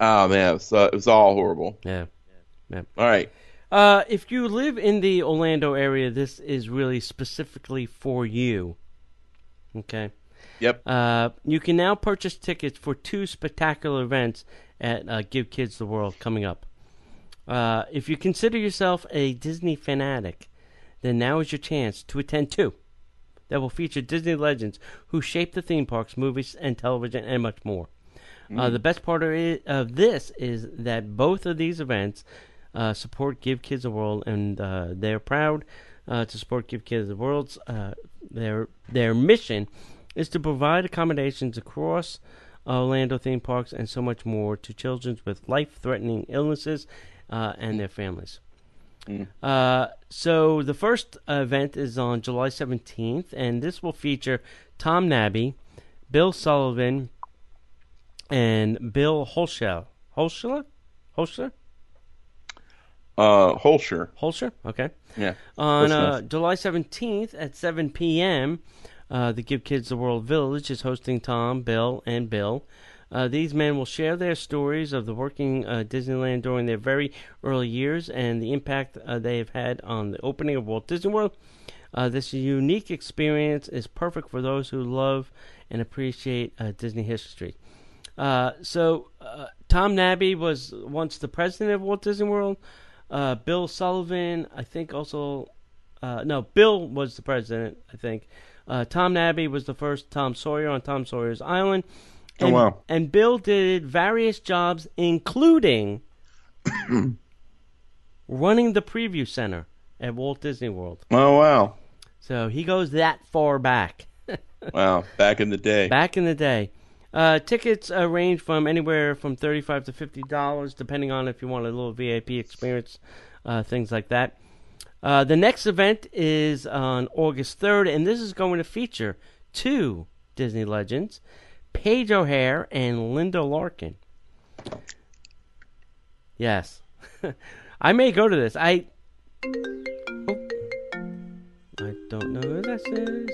Oh man, it was, uh, it was all horrible. Yeah. All right. Uh, if you live in the Orlando area, this is really specifically for you. Okay. Yep. Uh, you can now purchase tickets for two spectacular events at uh, Give Kids the World coming up. Uh, if you consider yourself a Disney fanatic, then now is your chance to attend two that will feature Disney legends who shaped the theme parks, movies, and television, and much more. Uh, the best part of, it, of this is that both of these events uh, support Give Kids the World, and uh, they're proud uh, to support Give Kids the World's. Uh, their their mission is to provide accommodations across Orlando theme parks and so much more to children with life-threatening illnesses uh, and their families. Uh, so the first event is on July 17th, and this will feature Tom Nabbe, Bill Sullivan, and Bill Holshell. Holshler? Holshler? Uh, Holscher. Holscher? Okay. Yeah. On uh. July 17th at 7 p.m., uh, the Give Kids the World Village is hosting Tom, Bill, and Bill. Uh, these men will share their stories of the working uh, Disneyland during their very early years and the impact uh, they have had on the opening of Walt Disney World. Uh, this unique experience is perfect for those who love and appreciate uh, Disney history. Uh, so, Tom Nabbe was once the president of Walt Disney World. Bill Sullivan, I think, also. No, Bill was the president, I think. Uh, Tom Nabbe was the first Tom Sawyer on Tom Sawyer's Island. Oh, And, wow. And Bill did various jobs, including running the preview center at Walt Disney World. Oh wow, So he goes that far back. wow! Back in the day. Back in the day. Uh, tickets uh, range from anywhere from thirty-five to fifty dollars, depending on if you want a little VIP experience, uh, things like that. Uh, the next event is on August third, and this is going to feature two Disney legends, Paige O'Hare and Linda Larkin. Yes, I may go to this. I. Oh. I don't know who this is.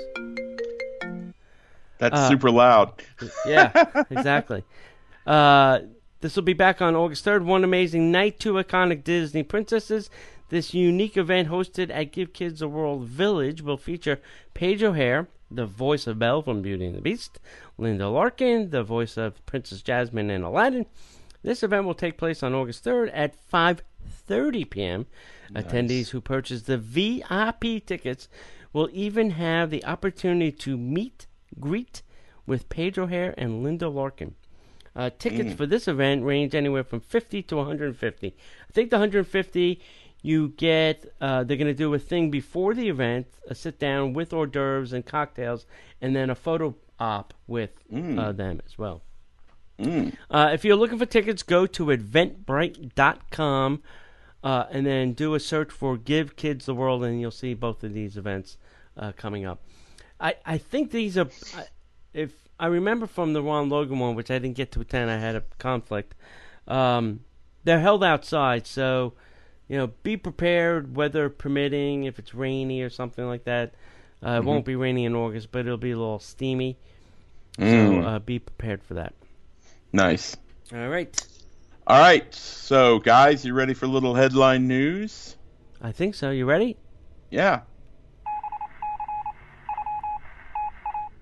That's uh, super loud. Yeah, exactly. Uh, this will be back on August 3rd. One amazing night, two iconic Disney princesses. This unique event hosted at Give Kids a World Village will feature Paige O'Hare, the voice of Belle from Beauty and the Beast, Linda Larkin, the voice of Princess Jasmine in Aladdin. This event will take place on August 3rd at 5:30 p.m. Nice. Attendees who purchase the VIP tickets will even have the opportunity to meet, greet with Paige O'Hare and Linda Larkin. Uh, tickets for this event range anywhere from 50 to 150. I think the 150 you get uh, they're going to do a thing before the event, a sit down with hors d'oeuvres and cocktails, and then a photo op with uh, them as well. Mm. Uh, if you're looking for tickets, go to eventbrite.com uh, and then do a search for Give Kids the World, and you'll see both of these events uh, coming up. I, I think these are, if I remember from the Ron Logan one, which I didn't get to attend, I had a conflict. Um, they're held outside, so you know, be prepared, weather permitting, if it's rainy or something like that. Uh, It won't be rainy in August, but it'll be a little steamy. Mm. So uh, be prepared for that. Nice. All right. All right, so guys, you ready for a little headline news? I think so. You ready? Yeah.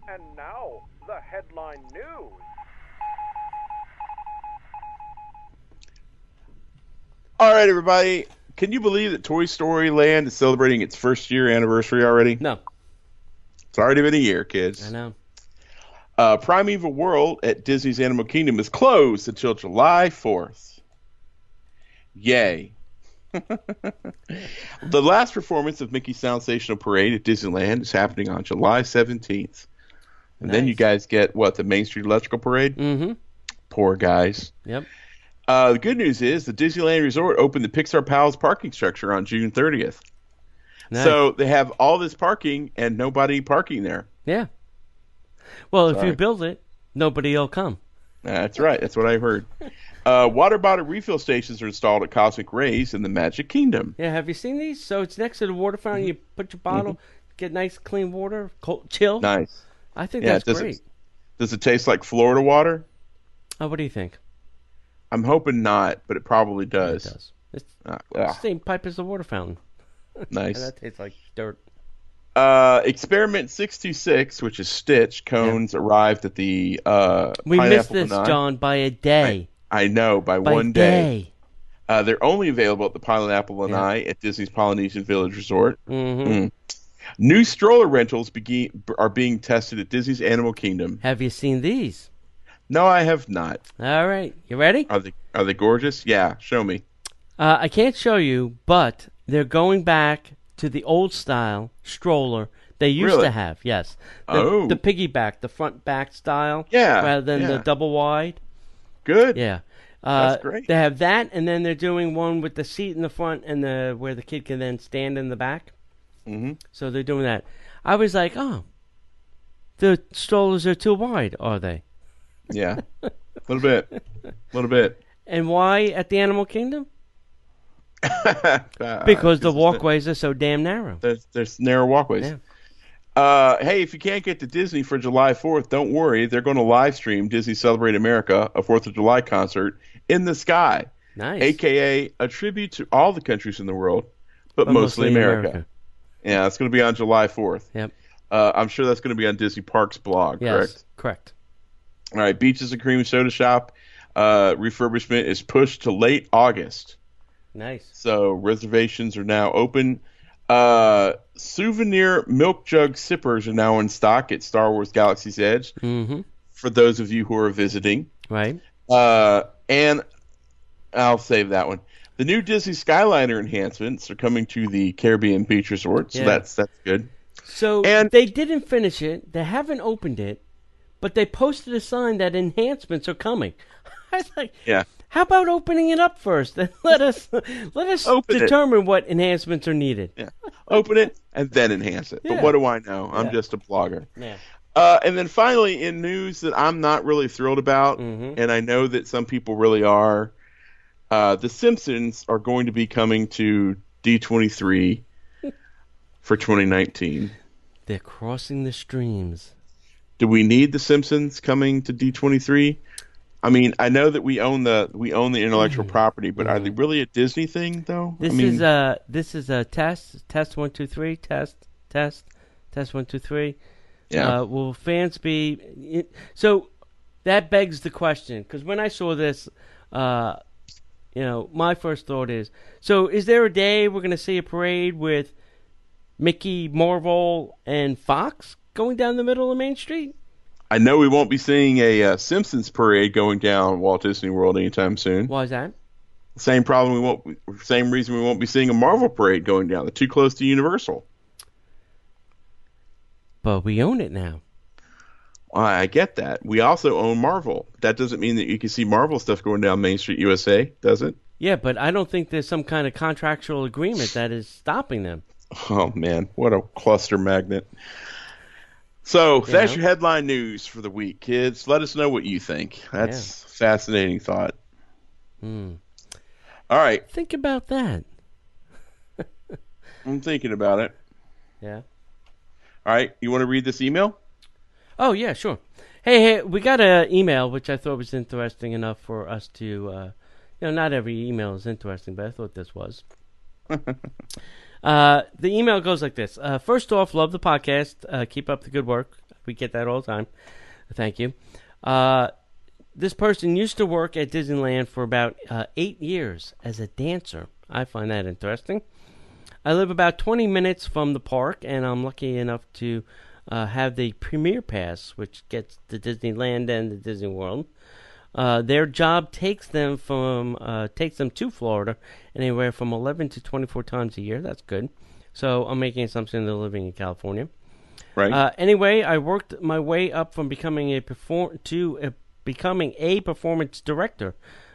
And now, the headline news. All right, everybody. Can you believe that Toy Story Land is celebrating its first year anniversary already? No. It's already been a year, kids. I know. Uh, Primeval Whirl at Disney's Animal Kingdom is closed until July 4th. Yay. the last performance of Mickey's Sensational Parade at Disneyland is happening on July 17th. And then you guys get what? The Main Street Electrical Parade? Mm-hmm. Poor guys. Yep. Uh, the good news is the Disneyland Resort opened the Pixar Pals parking structure on June 30th. Nice. So they have all this parking and nobody parking there. yeah. Well, if you build it, nobody will come. That's right. That's what I heard. Uh, water bottle refill stations are installed at Cosmic Rays in the Magic Kingdom. Yeah. Have you seen these? So it's next to the water fountain. Mm-hmm. You put your bottle, get nice clean water, cold, chill. Nice. I think Yeah, that's does great. it, does it taste like Florida water? Oh, what do you think? I'm hoping not, but it probably It does. does. It's Uh, the same pipe as the water fountain. And nice. that tastes like dirt. Uh, Experiment 626, which is Stitch cones, arrived at the uh, We missed this. John, by a day. I know by, by one day. Uh, they're only available at the Pineapple Lanai at Disney's Polynesian Village Resort. Mm-hmm. Mm. New stroller rentals begin, are being tested at Disney's Animal Kingdom. Have you seen these? No, I have not. All right. You ready? Are they are they gorgeous? Yeah, show me. Uh, I can't show you, but they're going back to the old style stroller they used Really? to have. Yes, the, Oh. the piggyback, the front back style. Yeah, rather than the double wide. Good. Yeah, uh, That's great. They have that, and then they're doing one with the seat in the front and the where the kid can then stand in the back. hmm So they're doing that. I was like, oh, the strollers are too wide, are they? Yeah. A little bit. A little bit. And why at the Animal Kingdom? Because the walkways are so damn narrow. There's, there's narrow walkways. Yeah. Uh, hey, if you can't get to Disney for July 4th, don't worry. They're going to live stream Disney Celebrate America, a 4th of July concert in the sky, Nice. aka a tribute to all the countries in the world, but, mostly, America. Yeah, it's going to be on July 4th. Yep. Uh, I'm sure that's going to be on Disney Parks blog, Yes. correct? Correct. All right, Beaches and Cream Soda Shop uh, refurbishment is pushed to late August. Nice. So reservations are now open. Uh, souvenir milk jug sippers are now in stock at Star Wars Galaxy's Edge Mm-hmm. for those of you who are visiting. Right. Uh, and I'll save that one. The new Disney Skyliner enhancements are coming to the Caribbean Beach Resort, so Yeah. that's that's good. So And- they didn't finish it. They haven't opened it, but they posted a sign that enhancements are coming. I was like, Yeah. how about opening it up first and let us let us Open it. determine what enhancements are needed. Yeah. Open it and then enhance it. Yeah. But what do I know? I'm Yeah. just a blogger. Yeah. Uh, and then finally, in news that I'm not really thrilled about, Mhm. and I know that some people really are, uh, The Simpsons are going to be coming to D23 for 2019. They're crossing the streams. Do we need The Simpsons coming to D23? I mean, I know that we own the we own the intellectual property, but are they really a Disney thing though? Mm-hmm. This I mean, is a this is a test. Test one two three. Test test test one two three. yeah. Uh, will fans be so? That begs the question because when I saw this, uh, you know, my first thought is: so is there a day we're going to see a parade with Mickey, Marvel, and Fox going down the middle of Main Street? I know we won't be seeing a uh, Simpsons parade going down Walt Disney World anytime soon. Why is that? Same problem. We won't. Same reason we won't be seeing a Marvel parade going down. They're too close to Universal. But we own it now. I I get that. We also own Marvel. That doesn't mean that you can see Marvel stuff going down Main Street USA, does it? Yeah, but I don't think there's some kind of contractual agreement that is stopping them. Oh man, what a cluster magnet. So that's Yeah. your headline news for the week, kids. Let us know what you think. That's a fascinating thought. Hmm. All right, Think about that. I'm thinking about it. Yeah. All right, you want to read this email? Oh yeah, sure. Hey, hey, we got an email which I thought was interesting enough for us to, uh, you know, not every email is interesting, but I thought this was. uh, the email goes like this. Uh, first off, love the podcast. Uh, keep up the good work. We get that all the time. Thank you. Uh, this person used to work at Disneyland for about uh, eight years as a dancer. I find that interesting. I live about 20 minutes from the park, and I'm lucky enough to uh, have the Premier Pass, which gets to Disneyland and the Disney World. Uh, their job takes them from uh, takes them to Florida anywhere from 11 to 24 times a year. That's good. So I'm making assumption they're living in California. Right. Uh, anyway, I worked my way up from becoming a perform to a, becoming a performance director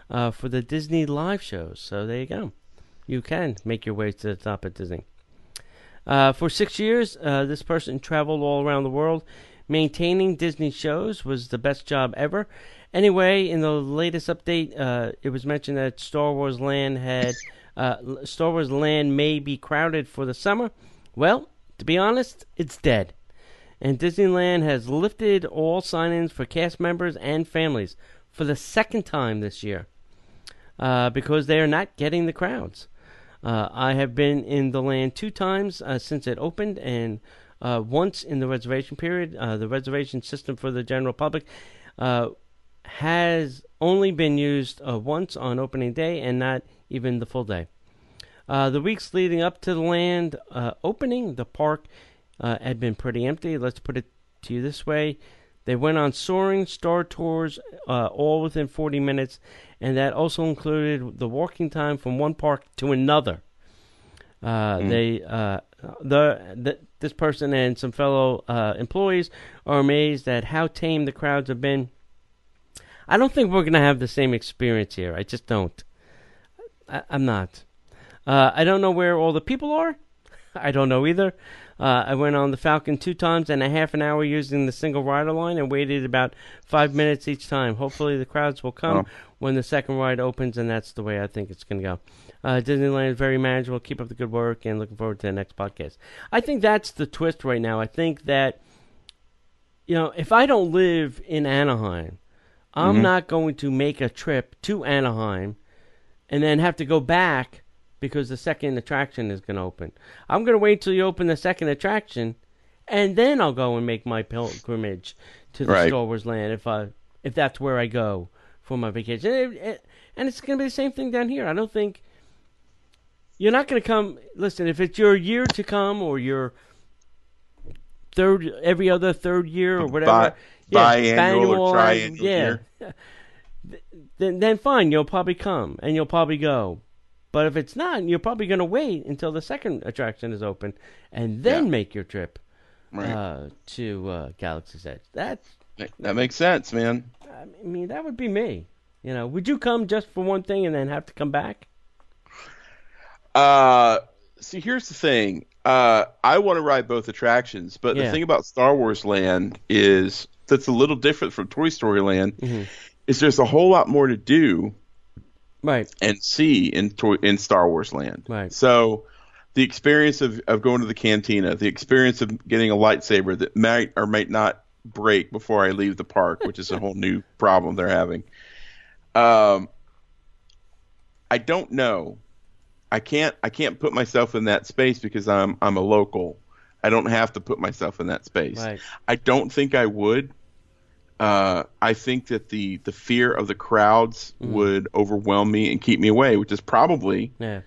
uh, for the Disney live shows. So there you go. You can make your way to the top at Disney. Uh, for six years, uh, this person traveled all around the world. Maintaining Disney shows was the best job ever. Anyway, in the latest update, uh, it was mentioned that Star Wars Land had uh, Star Wars Land may be crowded for the summer. Well, to be honest, it's dead. And Disneyland has lifted all sign-ins for cast members and families for the second time this year uh, because they are not getting the crowds. Uh, I have been in the land two times uh, since it opened, and uh, once in the reservation period. The reservation system for the general public uh, has only been used uh, once on opening day, and not even the full day. Uh, the weeks leading up to the land uh, opening, the park uh, had been pretty empty. Let's put it to you this way. They went on soaring star tours, uh, all within 40 minutes, and that also included the walking time from one park to another. Uh, They, uh, the, the this person and some fellow uh, employees are amazed at how tame the crowds have been. I don't think we're going to have the same experience here. I just don't. I, I'm not. Uh, I don't know where all the people are. I don't know either. Uh, I went on the Falcon two times and a half an hour using the single rider line and waited about five minutes each time. Hopefully, the crowds will come Wow. when the second ride opens, and that's the way I think it's going to go. Uh, Disneyland is very manageable. Keep up the good work, and looking forward to the next podcast. I think that's the twist right now. I think that, you know, if I don't live in Anaheim, I'm Mhm. not going to make a trip to Anaheim and then have to go back because the second attraction is going to open. I'm going to wait till you open the second attraction, and then I'll go and make my pilgrimage to the Right. Star Wars land if I if that's where I go for my vacation. And, it- and it's going to be the same thing down here. I don't think you're not going to come. Listen, if it's your year to come or your third every other third year or whatever, Bi- yeah, biannual or triannual yeah. year. Then then fine, you'll probably come and you'll probably go. But if it's not, you're probably going to wait until the second attraction is open and then Yeah. make your trip Right. uh, to uh, Galaxy's Edge. That that makes sense, man. I mean, that would be me. You know, would you come just for one thing and then have to come back? Uh, see, here's the thing. Uh, I want to ride both attractions, but Yeah. the thing about Star Wars Land is that's a little different from Toy Story Land. Mm-hmm. Is there's a whole lot more to do Right. and see in toy, in Star Wars Land. Right. So, the experience of, of going to the cantina, the experience of getting a lightsaber that might or might not break before I leave the park, which is a whole new problem they're having. Um, I don't know. I can't I can't put myself in that space because I'm I'm a local. I don't have to put myself in that space. Right. I don't think I would. Uh, I think that the the fear of the crowds Mm-hmm. would overwhelm me and keep me away, which is probably Yeah.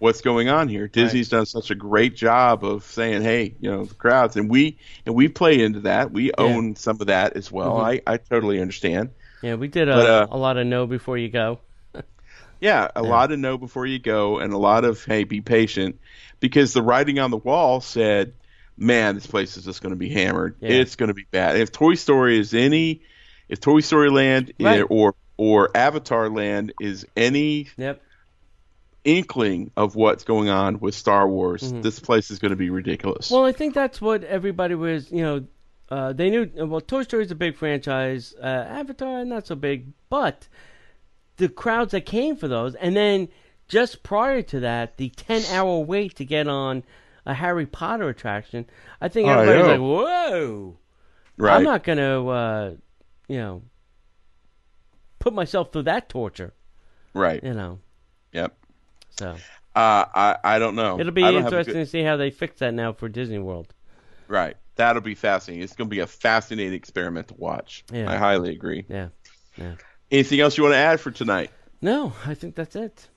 what's going on here. Disney's done such a great job of saying, "Hey, you know, the crowds," and we and we play into that. We own some of that as well. Mhm. I I totally understand. Yeah, we did a, But, uh, a lot of no before you go. Yeah, a lot of know before you go, and a lot of hey, be patient, because the writing on the wall said, "Man, this place is just going to be hammered. Yeah. It's going to be bad." If Toy Story is any, if Toy Story Land Right. or or Avatar Land is any Yep. inkling of what's going on with Star Wars, this place is going to be ridiculous. Mm-hmm. Well, I think that's what everybody was, you know, uh, they knew, well, Toy Story is a big franchise, uh, Avatar, not so big, but the crowds that came for those, and then just prior to that, the 10 hour wait to get on a Harry Potter attraction, I think Oh, everybody's like, whoa. right? I'm not going to, uh, you know, put myself through that torture, right. you know. Yep. So Uh, I I don't know. it'll be I don't have a interesting good- to see how they fix that now for Disney World. right. That'll be fascinating. It's going to be a fascinating experiment to watch. Yeah. I highly agree. Yeah. Yeah. Anything else you want to add for tonight? No, I think that's it.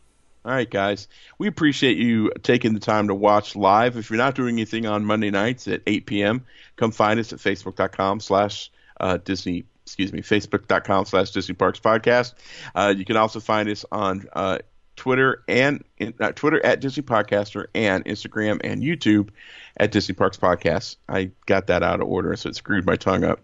All right, guys. We appreciate you taking the time to watch live. If you're not doing anything on Monday nights at 8 p.m., come find us at facebook.com slash uh, Disney, excuse me, facebook.com slash Disney Parks Podcast. Uh, you can also find us on uh, Twitter and uh, Twitter at Disney Podcaster and Instagram and YouTube at Disney Parks Podcast. I got that out of order, so it screwed my tongue up.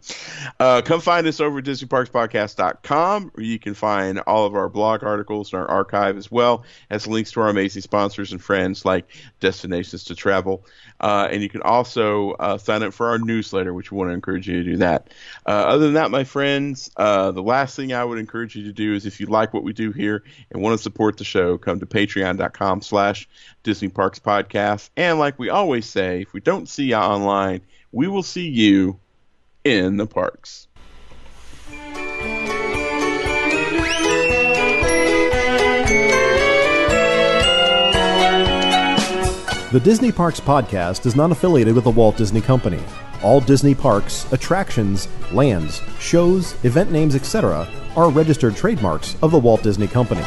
Uh, come find us over at DisneyParksPodcast.com, where you can find all of our blog articles and our archive as well as links to our amazing sponsors and friends like Destinations to Travel. Uh, and you can also uh, sign up for our newsletter, which we want to encourage you to do that. Uh, other than that, my friends, uh, the last thing I would encourage you to do is if you like what we do here and want to support the show, come to patreon.com slash Disney Parks Podcast. And like we always say, if we don't see you online, we will see you in the parks. The Disney Parks Podcast is not affiliated with the Walt Disney Company. All Disney parks, attractions, lands, shows, event names, etc., are registered trademarks of the Walt Disney Company.